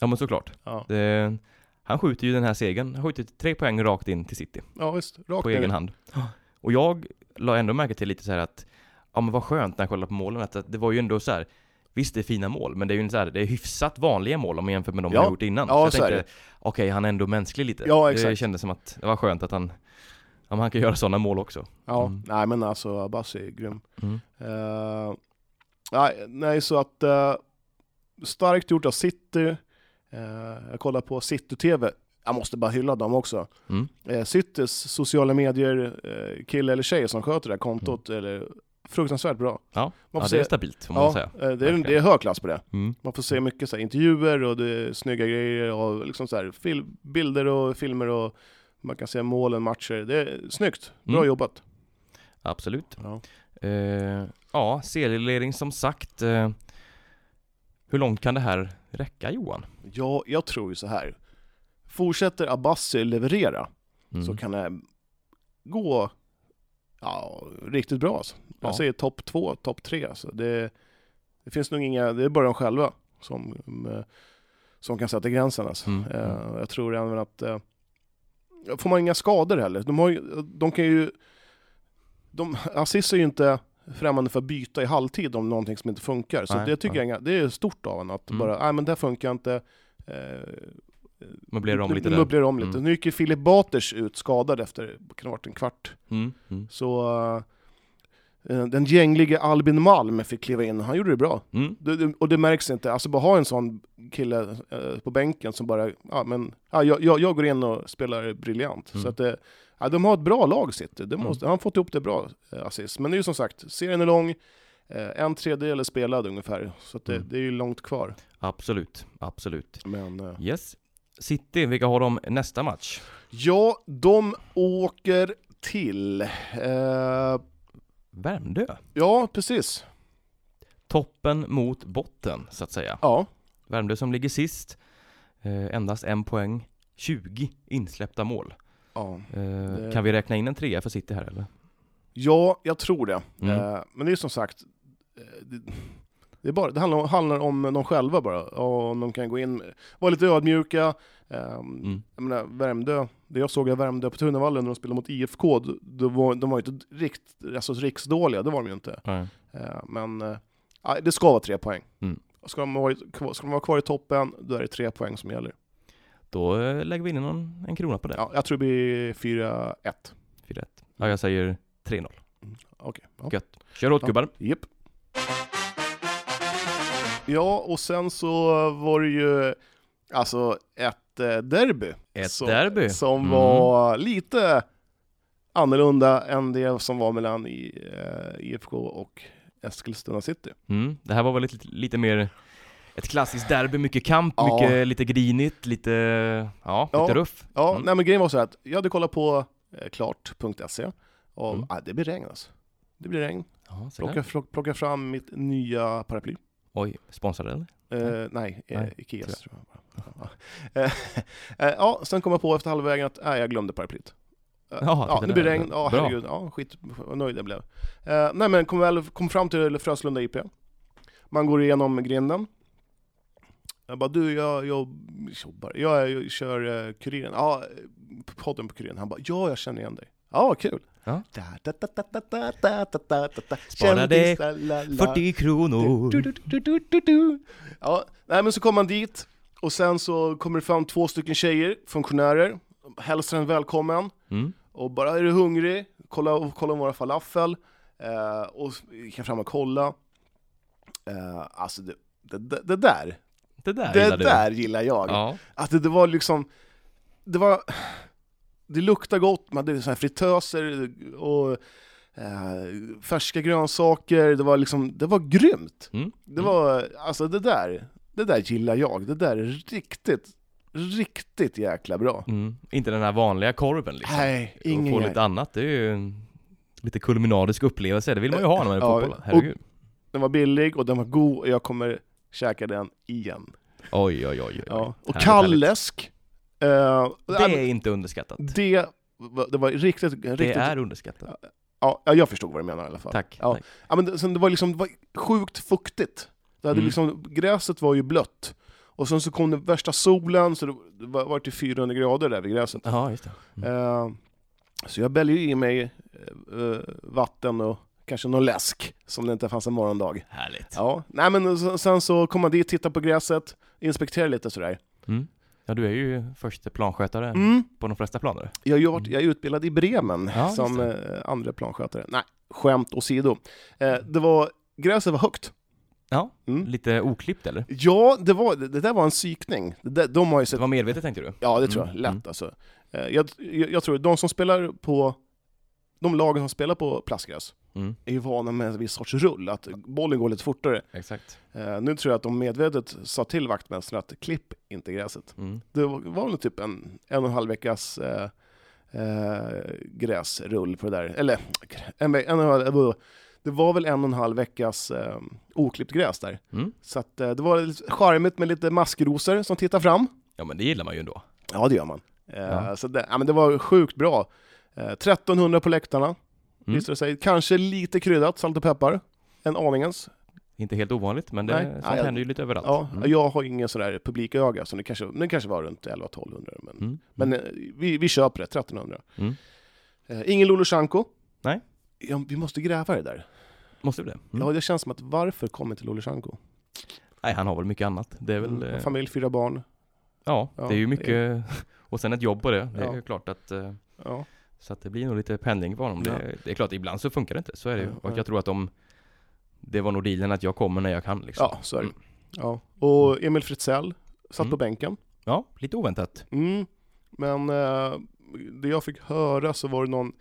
Ja men såklart. Ja, Det, han skjuter ju den här segern, han skjuter tre poäng rakt in till City. ja visst, rakt på ner. egen hand. Och jag la ändå märke till lite så här att, ja men vad skönt när jag kollade på målen, att det var ju ändå så här. Visst det är fina mål, men det är ju så här, det är hyfsat vanliga mål om man jämför med de Ja. jag gjort innan. Ja, jag så är tänkte, okej han är ändå mänsklig lite. Ja, Det exakt. kändes som att det var skönt att han, ja, han kan göra sådana mål också. Ja, Mm. nej men alltså Abbasi är grym. Mm. Eh, nej, nej, så att uh, starkt gjort av City. Eh, jag kollar på City-TV. Jag måste bara hylla dem också. Mm. Uh, Citys sociala medier, uh, kille eller tjej som sköter det här kontot, eller fruktansvärt bra. Ja, Man ja får det är se, stabilt får man ja, säga. eh, det, är, Verkligen. det är hög klass på det. Mm. Man får se mycket så här, intervjuer och det är snygga grejer och liksom så här, fil- bilder och filmer och man kan se målen, matcher. Det är snyggt. Bra Mm. jobbat. Absolut. Ja. Eh, ja, serieledning som sagt. Eh, hur långt kan det här räcka Johan? Ja, jag tror ju så här. Fortsätter Abbasi leverera Mm. så kan det gå ja, riktigt bra. Alltså. Jag Ja. säger topp två, topp tre. Alltså. Det, det finns nog inga, det är bara de själva som, eh, som kan sätta gränsen. Alltså. Mm, Eh, jag tror även att, eh, får man inga skador heller, de, har de kan ju, de, Aziz är ju inte främmande för att byta i halvtid om någonting som inte funkar. Så Nej, det tycker nej. jag, det är stort av honom att Mm. bara, nej men det här funkar inte. Eh, Möblerar om lite där. Möblerar om lite. Mm. Nu gick ju Filip Baters ut skadad efter, kan det varit en kvart. Mm. Mm. Så eh, den gänglige Albin Malm fick kliva in, han gjorde det bra. Mm. Det, det, och det märks inte, alltså bara ha en sån kille eh, på bänken som bara, ja men, ja, jag, jag, jag går in och spelar briljant. Mm. Så att det, ja, de har ett bra lag City, det Mm. måste, han har fått ihop det bra, Aziz. Men det är ju som sagt, serien är lång, en tredjedel är spelad ungefär, så det, Mm. det är ju långt kvar. Absolut, absolut. Men, Yes. City, vilka har de nästa match? ja, de åker till, eh, Värmdö. ja precis, Toppen mot botten, så att säga. ja. Värmdö som ligger sist. Eh, endast en poäng. 20 insläppta mål. ja. Eh, Det- Kan vi räkna in en trea för City här eller? Ja, jag tror det. Mm. Eh, men det är som sagt, eh, det, bara, det handlar, om, handlar om dem själva bara. Och om de kan gå in, vara lite ödmjuka. Um, Mm. Jag menar, Värmdö, det jag såg av Värmdö på Tunavallen när de spelade mot IFK, då var, de var ju inte rikt, alltså riksdåliga, det var de ju inte. Nej. Eh, men ja, det ska vara tre poäng. Mm. Ska, de vara, ska de vara kvar i toppen, då är det tre poäng som gäller. Då eh, lägger vi in någon, en krona på det. Ja, jag tror det blir 4-1. 4-1. Ja, jag säger 3-0. Okej. Ja. Gött. Kör åt Ja. gubbar. Japp. Ja, och sen så var det ju alltså ett eh, derby. Ett som, derby. Som Mm. var lite annorlunda än det som var mellan i, eh, IFK och Eskilstuna City. Mm. Det här var väl lite, lite mer ett klassiskt derby, mycket kamp, Ja. mycket, lite grinigt, lite, ja, Ja. lite ruff. Ja, Mm. nej men grejen var så här att jag hade kollat på eh, klart.se och Mm. ah, det blir regn alltså. Det blir regn. Ja. Plocka, plock- plocka fram mitt nya paraply. Oj, sponsrade eller? Eh, nej, eh, Nej, Ikeas tror jag. Ja. Eh, eh, ja, sen kom jag på efter halvvägen att nej, jag glömde paraplyet. Eh, Jaha, ja, det blir regn. Ja, herregud. Ja, skit, vad nöjd jag blev. Eh, nej men kom väl kom fram till Fröslunda IP. Man går igenom grinden. Jag bara, du jag, jag jobbar, jag, jag kör uh, Kuriren. Ja, eh, podden på Kuriren. Han bara, ja jag känner igen dig. Ja, kul. Ja. Sparade 40 kronor. Ja, nej, men så kommer man dit och sen så kommer det fram två stycken tjejer, funktionärer, hälsar en välkommen mm. och bara är du hungrig? Kolla, kolla våra falafel eh, och gick fram och kolla. Eh, alltså det, det, det, där, det där, det gillar, där gillar jag. Ja. Att det, det var liksom, det var det luktade gott, man hade här fritöser och eh, färska grönsaker, det var liksom, det var grymt. Mm. Det var, alltså det där, det där gillar jag, det där är riktigt, riktigt jäkla bra. Mm. Inte den här vanliga korven liksom. Nej, och ingen få grej. lite annat, det är ju en lite kulminarisk upplevelse, det vill man ju ha när man är på Ja, fotboll. och- Herregud. Den var billig och den var god och jag kommer käka den igen. Oj, oj, oj. oj. Ja. Och Härligt, eh, härligt. Det är inte underskattat. det, det var riktigt, riktigt Det är underskattat. ja, jag förstod vad du menar i alla fall. Tack. Ja. tack. Ja, men det, sen det, var liksom, det var sjukt fuktigt. Det hade Mm. liksom, gräset var ju blött. Och sen så kom den värsta solen, så det var, var till 400 grader där vid gräset. Ja, just det. Eh, så jag bälgade i mig eh, vatten och kanske någon läsk, som det inte fanns en morgondag. Härligt. Ja, nej men sen- så kom man dit, titta på gräset, inspektera lite sådär. Mm. Ja, du är ju första planskötare Mm. på de flesta planer. Jag, varit, jag är utbildad i Bremen Ja, som eh, andra planskötare. Nej, skämt åsido. Eh, det var, gräset var högt. Ja, Mm. lite oklippt eller? Ja, det, var, det, det där var en psykning. Det där, de har ju Det sett... var medvetet tänkte du? Ja, det tror jag. Mm, Lätt mm. alltså. Eh, jag, jag, jag tror de som spelar på... De lagen som spelar på plastgräs Mm. är ju vana med en viss sorts rull, att bollen går lite fortare. Exakt. Eh, nu tror jag att de medvetet sa till vaktmästaren att klipp inte gräset. Mm. Det var, var väl typ en, en och en halv veckas eh, eh, gräsrull på det där. Eller, en, en en det var väl en och en halv veckas eh, oklippt gräs där. Mm. Så att, eh, det var charmigt med lite maskrosor som tittar fram. Ja, men det gillar man ju ändå. Ja, det gör man. Eh, Ja. Så det, ja, men det var sjukt bra. Eh, 1300 på läktarna, Mm. visade det sig. Kanske lite kryddat, salt och peppar. En aningens. Inte helt ovanligt, men det, Nej. sånt Ja, händer ju lite överallt. Ja, Mm. Jag har ingen sådär publiköga, så det kanske, det kanske var runt 1100-1200. Men, Mm. men eh, vi, vi köper det, 1300. Mm. Eh, ingen Lulushanko. Nej. Ja, vi måste gräva det där. Måste vi det? Mm. Ja, det känns som att varför kommer inte Lulushanko? Nej, han har väl mycket annat. Det är väl... Mm, eh, Familj, fyra barn. Ja, Ja, det är ju det mycket... Och sen ett jobb på det. Det är ju klart att... eh, Ja. Så att det blir nog lite pendling för honom. Ja. Det, det är klart, ibland så funkar det inte. Så är det ju. Och ja. jag tror att de... Det var nog dealen att jag kommer när jag kan liksom. ja, så är det. Mm. Ja. Och Emil Fritzell satt Mm. på bänken. Ja, lite oväntat. Mm. Men eh, det jag fick höra så var det någon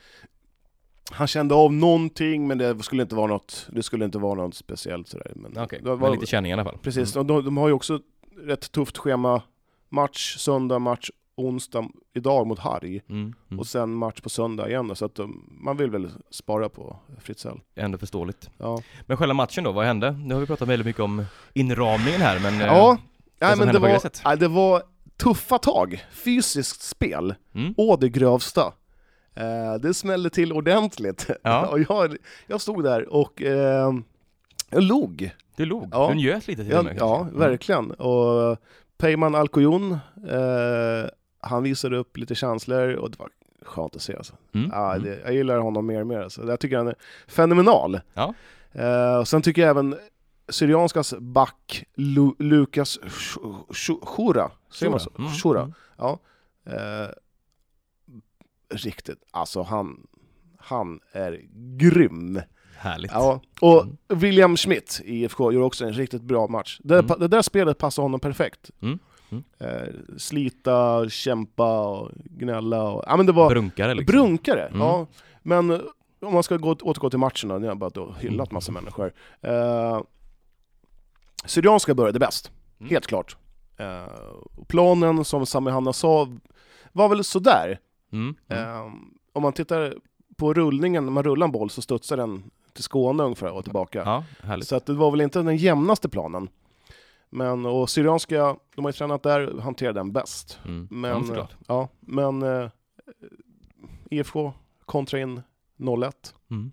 han kände av någonting men det skulle inte vara något, det skulle inte vara något speciellt sådär. Men det var, men lite känning i alla fall. Precis, Mm. de, de har ju också rätt tufft schema. Match söndag, match onsdag idag mot Harry. Mm. Mm. Och sen match på söndag igen då, så att de, man vill väl spara på Fritzell. Ändå förståeligt. Ja, Men själva matchen då, vad hände? Nu har vi pratat väldigt mycket om inramningen här, men... eh, ja nej, som men det var, nej, det var tuffa tag, fysiskt spel, Mm. å det grövsta. Eh, det smällde till ordentligt. Ja. och jag, jag stod där och eh, jag log. Du log, Ja. du njöt lite till Ja, och med, ja kanske. verkligen. Och Peyman Alcoyon, eh, han visade upp lite känslor och det var skönt att se. Alltså. Mm. Ja, Mm. det, jag gillar honom mer och mer. Alltså. Jag tycker han är fenomenal. Ja. Eh, och sen tycker jag även Syrianskas back Lu, Lukas Sh- Sh- Shura, säger man så? Mm. Shura. Mm. Ja. Eh, riktigt, alltså han, han är grym. Härligt. Ja, och Mm. William Schmidt i IFK gjorde också en riktigt bra match. Det, Mm. det där spelet passar honom perfekt. Mm. Mm. Eh, slita, kämpa och gnälla. Och, ja, men det var Brunkare liksom. brunkare. Mm. Ja. Men eh, om man ska gå, återgå till matchen då, ni har bara då hyllat massa människor. Eh, Syrianska började bäst, Mm. helt klart. Eh, planen, som Sami Hanna sa, var väl sådär. Mm. Mm. Eh, om man tittar på rullningen, när man rullar en boll så studsar den till Skåne ungefär och tillbaka. Ja. Så att det var väl inte den jämnaste planen. Men, och Syrianska, de har ju tränat där, hanterar den bäst. Mm. Men, ja, ja, men eh, IFK kontra in 0-1. Mm.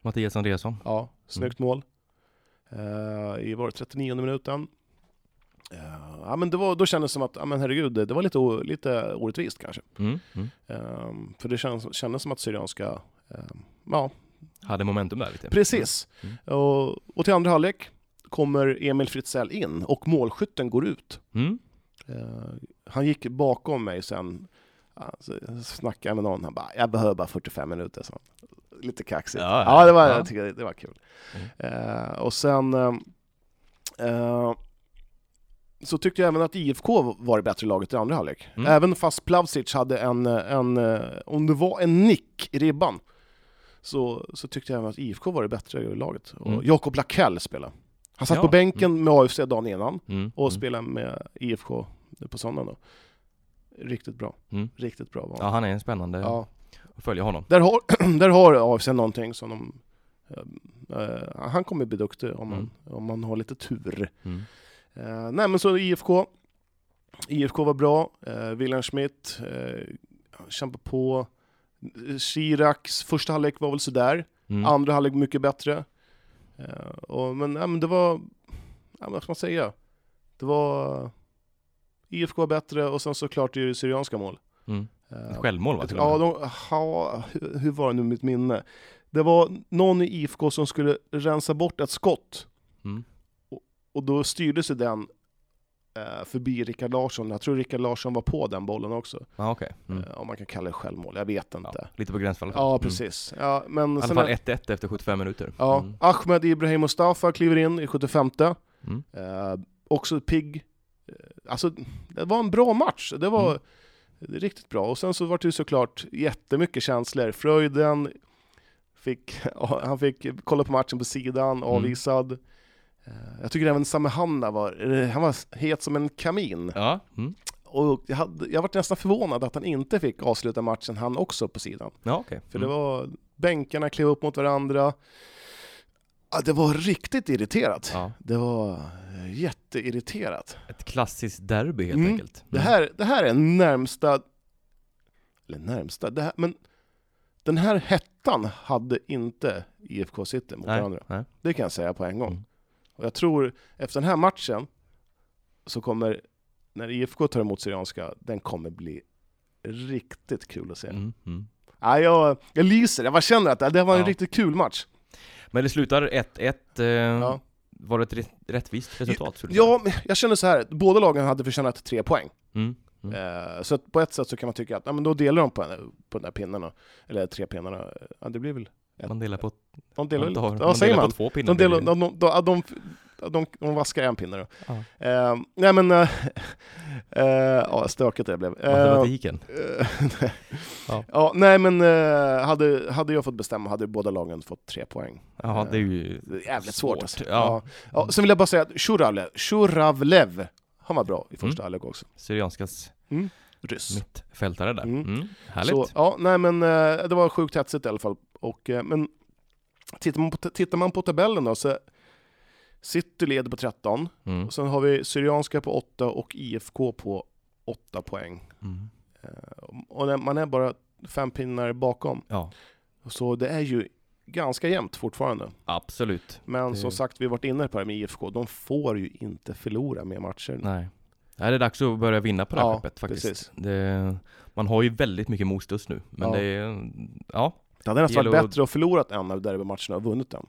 Mattias Andreasson. Ja, snyggt mål. Uh, I var det 39 minuten. Uh, ja, men det var, då kändes det som att, ja, men herregud, det, var lite, lite orättvist kanske. Mm. Mm. Uh, för det kändes, kändes som att Syrianska, ja. Hade momentum där lite. Precis. Mm. Och, och till andra halvlek kommer Emil Fritzell in och målskytten går ut. Mm. han gick bakom mig sen, alltså, snackade med någon, han bara, jag behöver bara 45 minuter. Så lite kaxigt. Ja, ja, det, var, ja. Jag tycker det, det var kul. Mm. Uh, och sen uh, så tyckte jag även att IFK var det bättre laget i andra halvlek. Mm. Även fast Plavsic hade en, en, om det var en nick i ribban, så, så tyckte jag även att IFK var det bättre laget. Och mm. Jakob Lakell spelade. Han satt ja. på bänken med AFC dagen innan mm. och mm. spelade med IFK på söndagen. Då. Riktigt bra. Mm. Riktigt bra var. Ja, han är en spännande ja och följa honom. Där har, där har AFC någonting som de... Uh, han kommer bli duktig om man, om man har lite tur. Uh, nej men så IFK. IFK var bra. Uh, William Schmidt uh, kämpade på. Chiracs första halvlek var väl sådär. Mm. Andra halvlek mycket bättre. Uh, och, men, ja, men det var... Ja, vad ska man säga? Det var... IFK bättre och sen såklart det Syrianska mål. Mm. Eh, självmål va? Ja, de, ha, hur var det nu mitt minne? Det var någon i IFK som skulle rensa bort ett skott. Mm. Och, och, då styrde sig den eh, förbi Rickard Larsson. Jag tror Rickard Larsson var på den bollen också. Ah, okay. Mm. Eh, om man kan kalla det självmål, jag vet inte. Ja, lite på gränsfallet. Ja, precis. Mm. Ja, men I alla fall 1-1 efter 75 minuter. Ja, mm. Ahmed Ibrahim Mustafa kliver in i 75 mm. eh, Också pigg. Eh, alltså, det var en bra match. Det var mm riktigt bra. Och sen så var det såklart jättemycket känslor. Fröjden fick, han fick kolla på matchen på sidan, mm. avvisad. Mm. Jag tycker även Sami Hanna var, eh, han var het som en kamin. Ja. Mm. Och jag, hade, jag var nästan förvånad att han inte fick avsluta matchen han också på sidan. Ja, okay. För det mm. var, bänkarna klev upp mot varandra. Ja, det var riktigt irriterat. Ja. Det var jätteirriterat. Ett klassiskt derby helt mm. enkelt. Mm. Det, här, det här är närmsta, eller närmsta, det här, men den här hettan hade inte IFK City mot nej, varandra. Nej. Det kan jag säga på en gång. Mm. Och jag tror efter den här matchen så kommer, när IFK tar emot Syrianska, den kommer bli riktigt kul att se. Mm, mm. Ja, jag, jag lyser, jag bara känner att det var en ja. riktigt kul match. Men det slutar 1-1. Eh, ja. Var det ett rättvist resultat? Ja, jag känner så här. båda lagen hade förtjänat tre poäng. Mm. Mm. Eh, så på ett sätt så kan man tycka att ja, men då delar de på, på de där pinnarna, eller tre pinnarna. Ja, det blir väl. Man delar på, de delar, man tar, ja, man delar på två pinnar. De, delar, de, de, de, de, de, de vaskar en pinne då. Uh, nej men, uh, uh, ja stökigt det blev. Matematiken. ja. ja. nej men hade, hade jag fått bestämma hade båda lagen fått tre poäng. Ja, det är ju jävligt svårt. svårt alltså. ja. Ja. Sen vill jag bara säga att Shuravlev, Shuravlev han var bra i första mm. halvlek också. Syrianskas mm. Ryss. Mittfältare där. Mm. Mm. Härligt. Så, ja, nej men det var sjukt hetsigt i alla fall. Och, men tittar man, på, tittar man på tabellen då så City leder på 13, mm. och sen har vi Syrianska på 8 och IFK på 8 poäng. Mm. Uh, och man är bara fem pinnar bakom. Ja. Så det är ju ganska jämnt fortfarande. Absolut. Men det... som sagt, vi har varit inne på det med IFK, de får ju inte förlora mer matcher. Nej. Det är dags att börja vinna på det här ja, skeppet faktiskt. Det, man har ju väldigt mycket motstånd nu, men ja. det är, ja. Det hade nästan varit bättre att förlora en av derbymatcherna och vunnit den.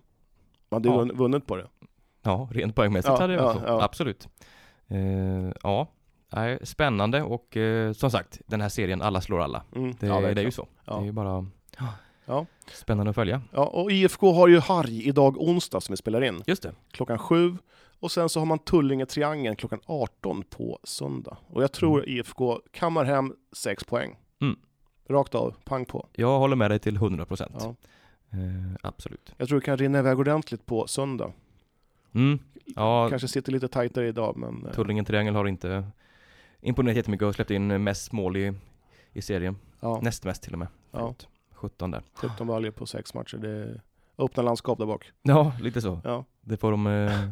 Man hade ju ja. vunnit på det. Ja, rent poängmässigt ja, hade det varit ja, ja. Absolut. Uh, ja, spännande och uh, som sagt, den här serien, alla slår alla. Mm. Det, det, är ju så. Det är ju bara ja. spännande att följa. Ja, och IFK har ju Harj idag onsdag som vi spelar in. Just det. Klockan sju. Och sen så har man Tullinge Triangeln klockan 18 på söndag. Och jag tror mm. IFK kammar hem sex poäng. Mm. Rakt av, pang på. Jag håller med dig till 100 procent. Ja. Uh, absolut. Jag tror det kan rinna iväg ordentligt på söndag. Mm. Ja, Kanske sitter lite tajtare idag men... Eh, Tullingen Triangel har inte imponerat jättemycket och släppt in mest mål i, i serien. Ja. Näst mest till och med. Ja. 17 där. 17 valjer på sex matcher. Det är öppna landskap där bak. Ja, lite så. Ja. Det får de eh,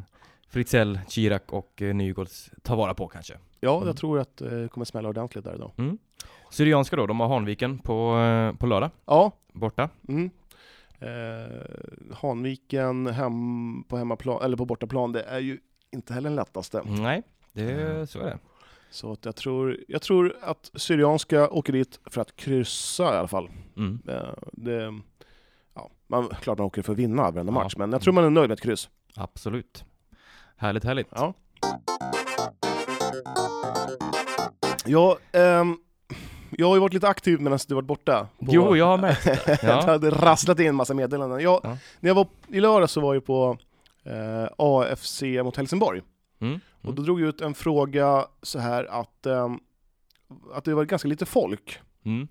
Fritzell, Chirac och eh, Nygårds ta vara på kanske. Ja, mm. jag tror att det eh, kommer smälla ordentligt där idag. Mm. Syrianska då, de har Hanviken på, eh, på lördag, Ja, borta. mm. eh, Hanviken hem, på hemmaplan, eller på bortaplan, det är ju inte heller den lättaste. Nej, det, så är det. Så att jag, tror, jag tror att Syrianska åker dit för att kryssa i alla fall. Mm. Eh, det, ja, man, klart man åker för att vinna varenda Ja. match, men jag tror man är nöjd med ett kryss. Absolut. Härligt, härligt. Ja. Ja, ehm, jag har ju varit lite aktiv medan du varit borta. på- Jo, jag har märkt det. jag Ja. hade rasslat in en massa meddelanden. Jag, Ja. När jag var i lördag så var jag på eh, AFC mot Helsingborg. Mm. Och då drog jag ut en fråga så här att, ehm, att det var ganska lite folk. Mm.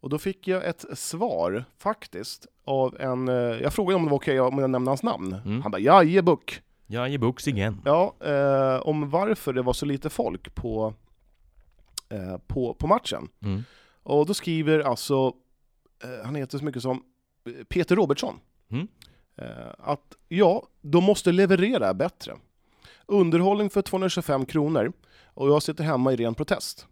Och då fick jag ett svar faktiskt av en, eh, jag frågade om det var okej om jag nämnde hans namn. Mm. Han bara jajebuk. Jag ger books igen. Ja, eh, om varför det var så lite folk på, eh, på, på matchen. Mm. Och då skriver alltså, eh, han heter så mycket som eh, Peter Robertsson, Mm. eh, att ja, de måste leverera bättre. Underhållning för 225 kronor och jag sitter hemma i ren protest.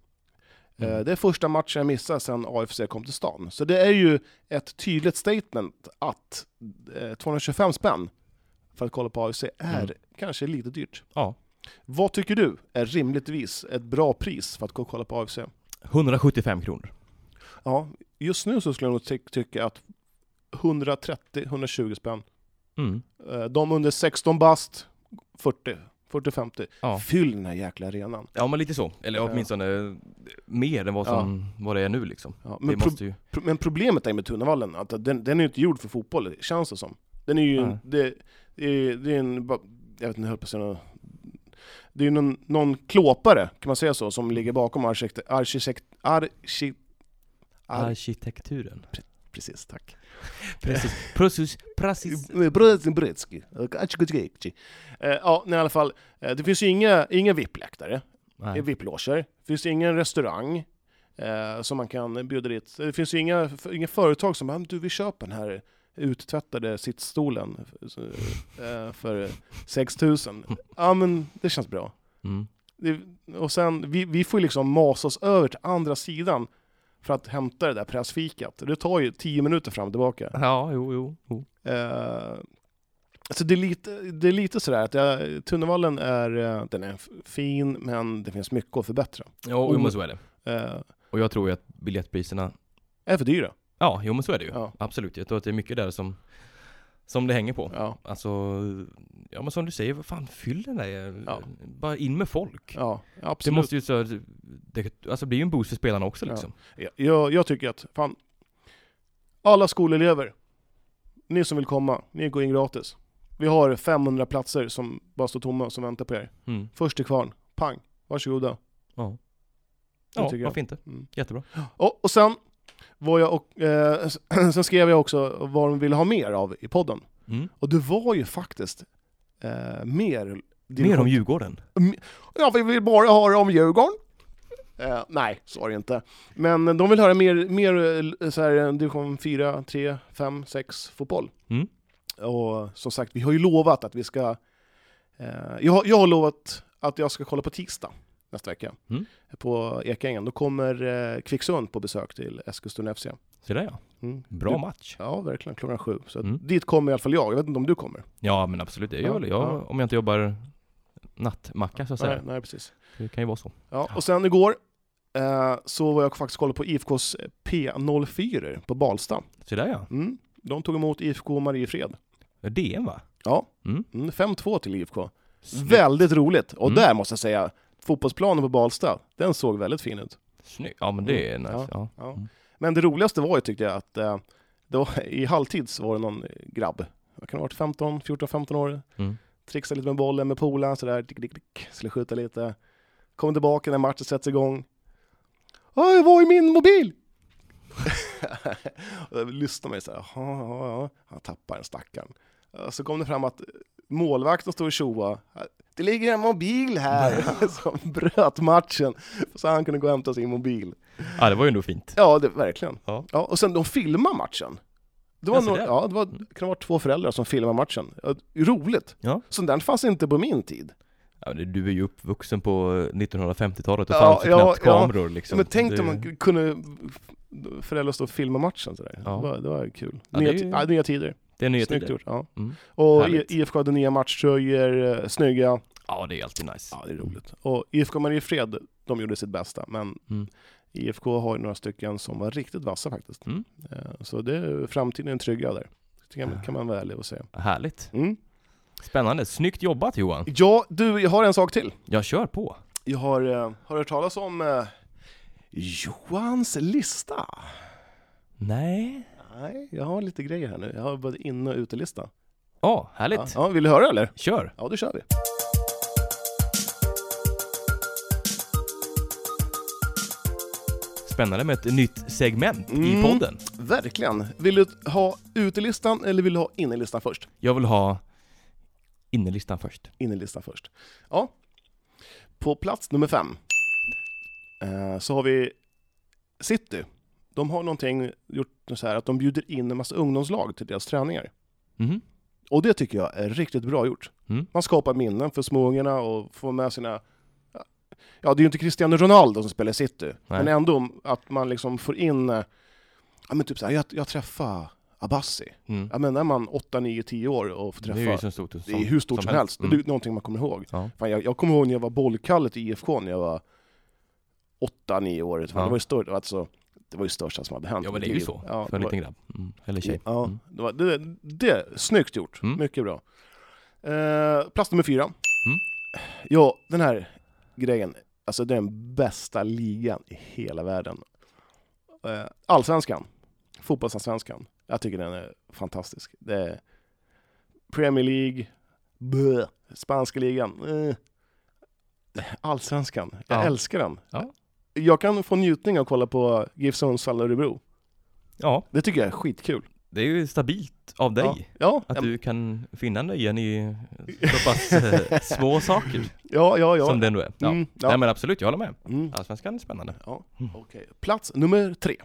Eh, Mm. Det är första matchen jag missar sedan AFC kom till stan. Så det är ju ett tydligt statement att eh, 225 spänn för att kolla på AFC är Mm. kanske lite dyrt. Ja. Vad tycker du är rimligtvis ett bra pris för att gå och kolla på AFC? 175 kronor. Ja, just nu så skulle jag nog ty- tycka att 130-120 spänn. Mm. Eh, De under 16 bast, 40. 40-50. Ja. Fyll den här jäkla arenan. ja, men lite så. Eller Ja. åtminstone mer än vad, som, vad det är nu liksom. Ja, men, pro- ju... pro- men problemet är med Tunnevallen att den, den är ju inte gjord för fotboll, känns det som. Den är ju, det, det, är, det är en, jag vet inte, jag höll på att säga något- det är någon, någon klåpare, kan man säga så, som ligger bakom arkitekt, arkitekt, arki, ar, Arkitekturen. precis, tack. Precis. Precis. Precis. Eh, Ja, i alla fall. eh, Det finns ju inga, inga VIP-läktare, Nej. VIP-loger. Det finns ingen restaurang eh, som man kan bjuda dit. Det finns ju inga, inga företag som bara, du vi köper den här uttvättade sittstolen eh, för 6000. Ja men det känns bra. Mm. Det, och sen, vi, vi får liksom masa oss över till andra sidan för att hämta det där pressfikat. Det tar ju 10 minuter fram och tillbaka. Ja, jo, jo. jo. Eh, alltså det, är lite, det är lite sådär att jag, Tunnevallen är, eh, den är fin, men det finns mycket att förbättra. Jo, jo, men så är det. Eh, Och jag tror ju att biljettpriserna är för dyra. Ja, jo men så är det ju. Ja. Absolut. Jag tror att det är mycket där som, som det hänger på. Ja, Alltså, ja men som du säger, vad fan, fyll den där. Ja. Bara in med folk. ja det absolut. måste ju så, det, alltså det blir ju en boost för spelarna också Ja. liksom. Jag, jag, jag tycker att, fan, alla skolelever, ni som vill komma, ni går in gratis. Vi har 500 platser som bara står tomma som väntar på er. Mm. Först till kvarn, pang, varsågoda. Ja. Det Ja, jag. varför inte? Mm. Jättebra. Och, och sen var jag och, eh, sen skrev jag också vad de ville ha mer av i podden. Mm. Och det var ju faktiskt eh, mer... Mer om Djurgården. Ja, vi vill bara höra om Djurgården. Eh, nej, så var det inte. Men de vill höra mer, mer eh, så här, eh, division 4, 3, 5, 6 fotboll. Mm. Och som sagt, vi har ju lovat att vi ska... Eh, jag, har- jag har lovat att jag ska kolla på tisdag nästa vecka. Mm. På Ekängen. Då kommer eh, Kvicksund på besök till Eskilstuna FC. Så där ja. Mm. Bra Du- match. Ja, verkligen. Klockan sju. Så Mm. dit kommer i alla fall jag. Jag vet inte om du kommer? Ja men absolut, det gör väl jag ja. om jag inte jobbar nattmacka så att säga. Nej, precis. Det kan ju vara så. Ja, och sen igår eh, så var jag faktiskt kolla på IFKs P04 på Balsta. Så där ja. Mm. De tog emot IFK Mariefred. DN va? Ja, Mm. mm, 5-2 till IFK. Snyggt. Väldigt roligt. Och Mm. där måste jag säga, fotbollsplanen på Balsta, den såg väldigt fin ut. Snyggt. Ja men det är Mm. nice. Ja. Ja. Mm. Men det roligaste var ju tyckte jag att eh, var, i halvtid så var det någon grabb, vad kan ha varit, 15, 14-15 år, Mm. trixade lite med bollen med polaren sådär, dick, dick, dick, skulle skjuta lite. Kommer tillbaka när matchen sätts igång. Oj, var är min mobil? och jag lyssnade mig såhär, jaha, ja, ja. Han tappar en stackaren. Så kom det fram att målvakten stod och tjoade. Det ligger en mobil här! Som bröt matchen. Så han kunde gå och hämta sin mobil. ja det var ju ändå fint. Ja, det, verkligen. Ja. Ja, och sen de filmar matchen. Det var, där. ja, det var, det kan ha varit två föräldrar som filmade matchen. Ja, roligt! Ja. Sånt där fanns inte på min tid. Ja, du är ju uppvuxen på 1950-talet och Ja, fanns ja, knappt kameror liksom. Men tänk Det- om man kunde föräldrar stå och filma matchen sådär. Ja. Det, var, det var kul. Nya, ju- nya tider. Det är nya Snyggt tider. gjort. Ja. Mm. Och Härligt. IFK hade nya matchtröjor, eh, snygga. Ja, det är alltid nice. Ja, det är roligt. Och IFK Mariefred, de gjorde sitt bästa. Men Mm. IFK har ju några stycken som var riktigt vassa faktiskt. Mm. Eh, Så det är framtiden är trygga där. Det kan, kan man vara ärlig och säga. Härligt. Mm. Spännande. Snyggt jobbat Johan. Ja, du, jag har en sak till. Jag kör på. Jag har, eh, har hört talas om eh, Johans lista. Nej. Nej, jag har lite grejer här nu. Jag har både in och utelista. Ja, Ja, härligt. ja, vill du höra eller? Kör. Ja, då kör vi. Spännande med ett nytt segment i Mm. podden. Verkligen. Vill du ha utelistan eller vill du ha innelistan först? Jag vill ha innerlistan först. Innelistan först. Ja. På plats nummer fem eh, så har vi City. De har någonting gjort så här att de bjuder in en massa ungdomslag till deras träningar. Mhm. Och det tycker jag är riktigt bra gjort. Mm. Man skapar minnen för småungarna och får med sina... Ja, det är ju inte Cristiano Ronaldo som spelar i City, men ändå att man liksom får in... Ja, men typ så här, jag, jag träffade Abassi. Mm. Ja, men när man 8, 9, 10 år och får Det är träffa... ju så stort som, Det är hur stort som, helst. Mm. Det är någonting man kommer ihåg. Ja. Fan, jag, jag kommer ihåg när jag var bollkallet i IFK när jag var 8-9 år. Fan, Ja. Det var ju stort, alltså, det var ju största som hade hänt. ja, men det är ju så. Ja, för en liten grabb. Mm. Eller tjej. Ja, Mm. det, var, det, det, snyggt gjort. Mm. Mycket bra. Eh, plats nummer fyra. Mm. Ja, den här grejen. Alltså det är den bästa ligan i hela världen. Eh, Allsvenskan. Fotbollsallsvenskan. Jag tycker den är fantastisk. Det är Premier League. Bleh. Spanska ligan. Eh. Allsvenskan. Jag Ja. älskar den. Ja. Jag kan få njutning av att kolla på GIF Sundsvall och Örebro. ja, Det tycker jag är skitkul. det är ju stabilt av dig. Ja, ja, Att ja, du kan finna nöjen i så pass eh, små saker ja, ja, ja. som det ändå är. Ja. Mm, ja. Nej men absolut, jag håller med. Mm. Allsvenskan är spännande. Ja, Mm. okej. Plats nummer tre.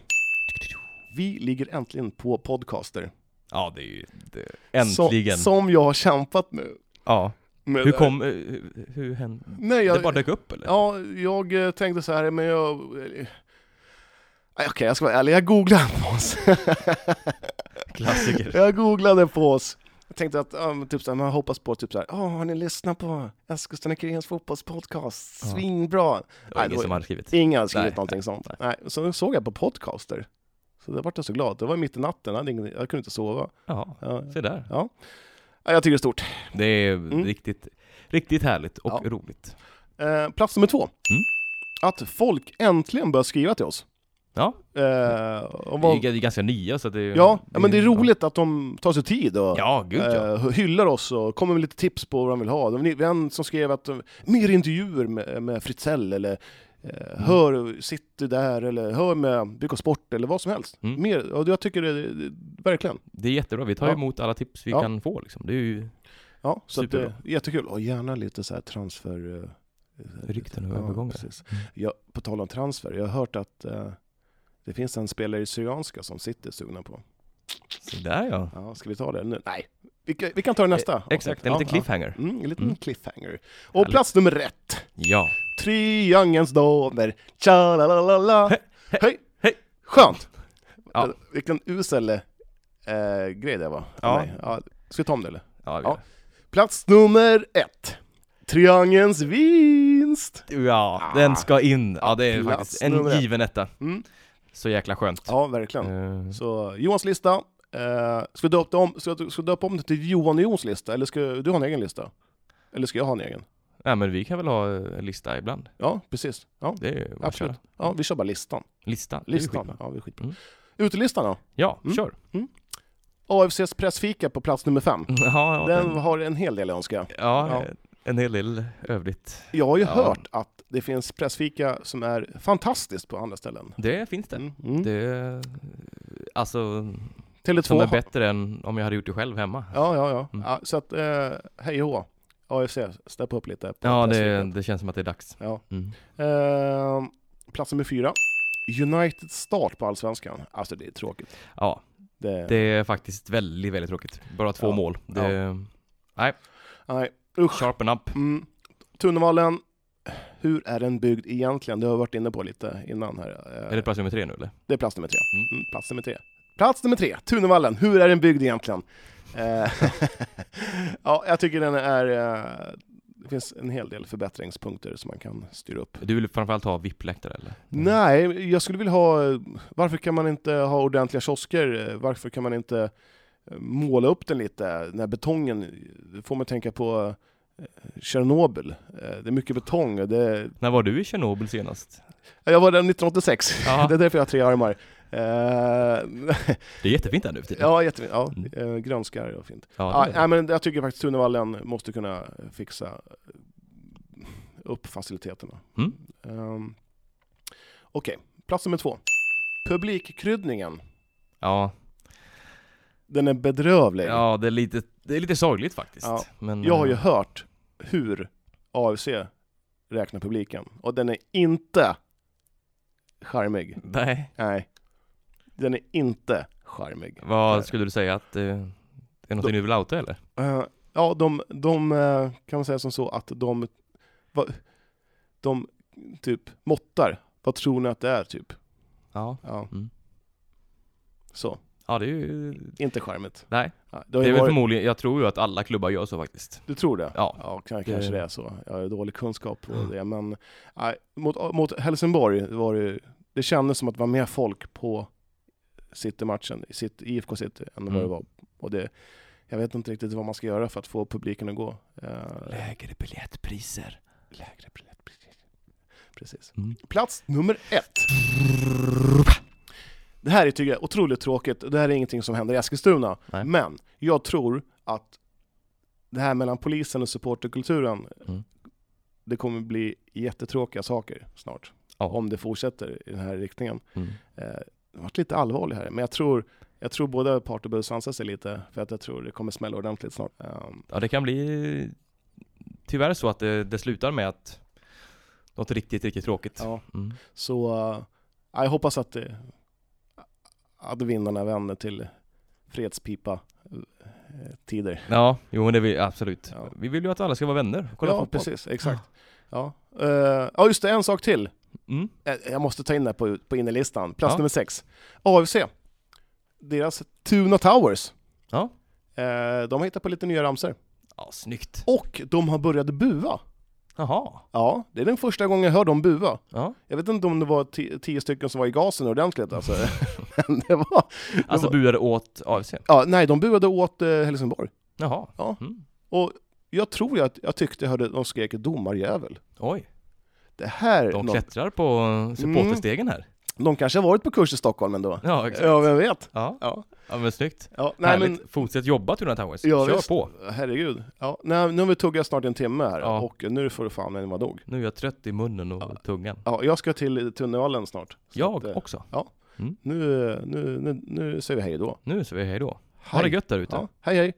Vi ligger äntligen på podcaster. Ja, det är ju det. Äntligen. Som, som jag har kämpat med. Ja. Med Hur kom, eh, hur, hur hände? Nej, jag, Det bara dök upp eller? Ja, jag eh, tänkte så här, men jag... Nej, Okej, jag ska vara ärlig. Jag googlade på oss. Klassiker. jag googlade på oss. Jag tänkte att, men typ så här, man hoppas på typ så här, "Åh, har ni lyssnat på Eskilstuna-Kurirens fotbollspodcast? Ja. Svinbra! Det var Nej, ingen som hade skrivit. Ingen har skrivit Nej, någonting nej, sånt. Nej. Så såg jag på podcaster. Så det vart jag så glad. Det var mitt i natten, jag, hade ingen, jag kunde inte sova. Ja, Ja. se där. Ja. Ja, jag tycker det är stort. Det är Mm. riktigt, riktigt härligt och Ja. roligt. Eh, plats nummer två. Mm. Att folk äntligen börjar skriva till oss. Ja, Eh, och vi vad, är ganska nya så det ja, ja, men det är roligt att de tar sig tid och Ja, gud ja. eh, hyllar oss och kommer med lite tips på vad de vill ha. Det var en som skrev att eh, mer intervjuer med, med Fritzell eller Mm. hör City där eller hör med BK Sport eller vad som helst. Mm. Mer, och jag tycker det, det, verkligen. Det är jättebra, vi tar Ja. emot alla tips vi Ja. kan få liksom. Det är ju Ja, så att det Superbra. är jättekul. Och gärna lite så här transfer... eh, Rykten och ja, övergångar. Mm. Ja, på tal om transfer, jag har hört att eh, det finns en spelare i Syrianska som sitter sugna på. Så där ja. Ja, ska vi ta det nu? Nej, vi kan, vi kan ta det nästa. Eh, Exakt, en liten cliffhanger. Mm, en liten Mm. cliffhanger. Och Härligt. plats nummer ett. Ja. Triangelns damer. Tja-la-la-la-la. Hej, Hej! hej. Skönt! Ja. Vilken usel eh, grej det var. Ja. Nej, ja. Ska vi ta om det eller? Ja, Ja. Plats nummer ett. Triangelns vinst! ja Ah. den ska in. Ja, det är Plats faktiskt en given etta. Mm. Så jäkla skönt. Ja, verkligen. Eh, Så Johans lista. Eh, ska vi döpa om, ska, ska döpa om det till Johan Jons lista? Eller ska du ha en egen lista? Eller ska jag ha en egen? Ja, men vi kan väl ha en lista ibland. Ja, precis. Ja, Det är absolut. köra. Ja, vi kör bara listan. Lista. det är Listan. skitbra. Ja, vi är skitbra. Mm. Utelistan då? Ja, Mm. kör. AFCs pressfika på plats nummer fem. Ja, ja, Den den, har en hel del önska. ja, ja. en hel del övrigt. Jag har ju Ja. hört att det finns pressfika som är fantastiskt på andra ställen. Det finns det. Mm. Mm. Det, alltså, Tele2 som är bättre än om jag hade gjort det själv hemma. Ja, ja, ja. Mm. ja så att, eh, hej och. AFC, steppa upp lite. Ja, det, det känns som att det är dags. Ja. Mm. Eh, plats nummer fyra. United start på Allsvenskan. Alltså det är tråkigt. Ja, Det, det är faktiskt väldigt, väldigt tråkigt. Bara två Ja. mål. Det, Nej, Nej, usch. sharpen up. Mm. Tunevallen, hur är den byggd egentligen? Det har vi varit inne på lite innan här. Eh, Är det plats nummer tre nu eller? Det är plats nummer tre. Mm. Mm, plats nummer tre. Plats nummer tre, Tunevallen. Hur är den byggd egentligen? Eh, ja, jag tycker den är... eh, Det finns en hel del förbättringspunkter som man kan styra upp. Du vill framförallt ha VIP-läktare eller? Nej, jag skulle vilja ha... Varför kan man inte ha ordentliga kiosker? Varför kan man inte eh, måla upp den lite? Den här betongen, det får man tänka på Tjernobyl. Det är mycket betong. Det, När var du i Tjernobyl senast? jag var där 1986, Ja. det är därför jag har tre armar. Eh, Det är jättefint där nu för tiden. Ja, jättefint. Ja, Mm. eh, grönskar och fint. Ja, Ja, det. men jag tycker faktiskt Tunevallen måste kunna fixa eh, upp faciliteterna. Mm. Um, Okej, plats nummer två. Publikkryddningen. ja, Den är bedrövlig. ja det, är lite, det är lite sorgligt faktiskt. Ja. Men, Jag har ju hört hur AFC räknar publiken och den är inte charmig. Nej, Nej, den är inte charmig. vad skulle du säga att eh, det är någonting du vill outa eller? Eh, ja, de, de eh, kan man säga som så att de, va, de typ måttar. Vad tror ni att det är typ? Ja. Ja, Mm. så. Ja, det är ju... Inte charmigt. Nej, Ja, det det är väl varit, förmodligen, jag tror ju att alla klubbar gör så faktiskt. du tror det? Ja. Ja, kan- Det- kanske det är så. Jag har dålig kunskap på Mm. det, men nej, mot, mot Helsingborg var det, det kändes som att det var mer folk på City-matchen, i City, IFK City, än vad Mm. det var. Och det, jag vet inte riktigt vad man ska göra för att få publiken att gå. Eh, Lägre biljettpriser. lägre biljettpriser. Precis. Mm. Plats nummer ett. Det här är tycker jag otroligt tråkigt. Det här är ingenting som händer i Eskilstuna. Nej. Men jag tror att det här mellan polisen och supporterkulturen, Mm. det kommer bli jättetråkiga saker snart. Ja. Om det fortsätter i den här riktningen. Mm. Eh, har varit lite allvarligt här, men jag tror, jag tror båda parter behöver sansa sig lite, för att jag tror det kommer smälla ordentligt snart. Um, Ja, det kan bli tyvärr så att det, det slutar med att något riktigt, riktigt tråkigt. ja. Mm. Så uh, jag hoppas att, det, att vinnarna vänder till fredspipa eh, tider. Ja, jo men det vill absolut. Ja. Vi vill ju att alla ska vara vänner kolla ja, fotboll. precis. Exakt. Ja. Uh, ja, just det. En sak till. Mm. Eh, Jag måste ta in det på, på innerlistan. Plats Ja. nummer sex. AFC. Deras Tuna Towers. Ja. Eh, de har hittat på lite nya ramsor. Ja, snyggt. Och de har börjat bua. Jaha. Ja, det är den första gången jag hör dem bua. Ja. Jag vet inte om det var ti- tio stycken som var i gasen ordentligt alltså. Men det var... Alltså var- buade åt AFC? Ja, nej, de buade åt eh, Helsingborg. Jaha. Ja. Mm. Och jag tror att jag tyckte jag hörde de skrek domarjävel. Oj, Det här... de klättrar på supporterstegen här. de kanske har varit på kurs i Stockholm ändå. Ja, exakt. Ja, vem vet? Ja, Ja, ja men snyggt. ja nej Härligt. men... Fortsätt jobba Tuna Towers. Ja, Kör visst. på. Herregud. Ja, nej, nu har vi tuggat snart en timme här Ja. och nu får du fan vara nog. Nu är jag trött i munnen och Ja. tungan. Ja, jag ska till Tunnelvallen snart. Jag att, eh, också. Nu, nu, nu, nu säger vi hej då. Nu säger vi hej då. Ha Hej. det gött där ute. Ja, hej hej.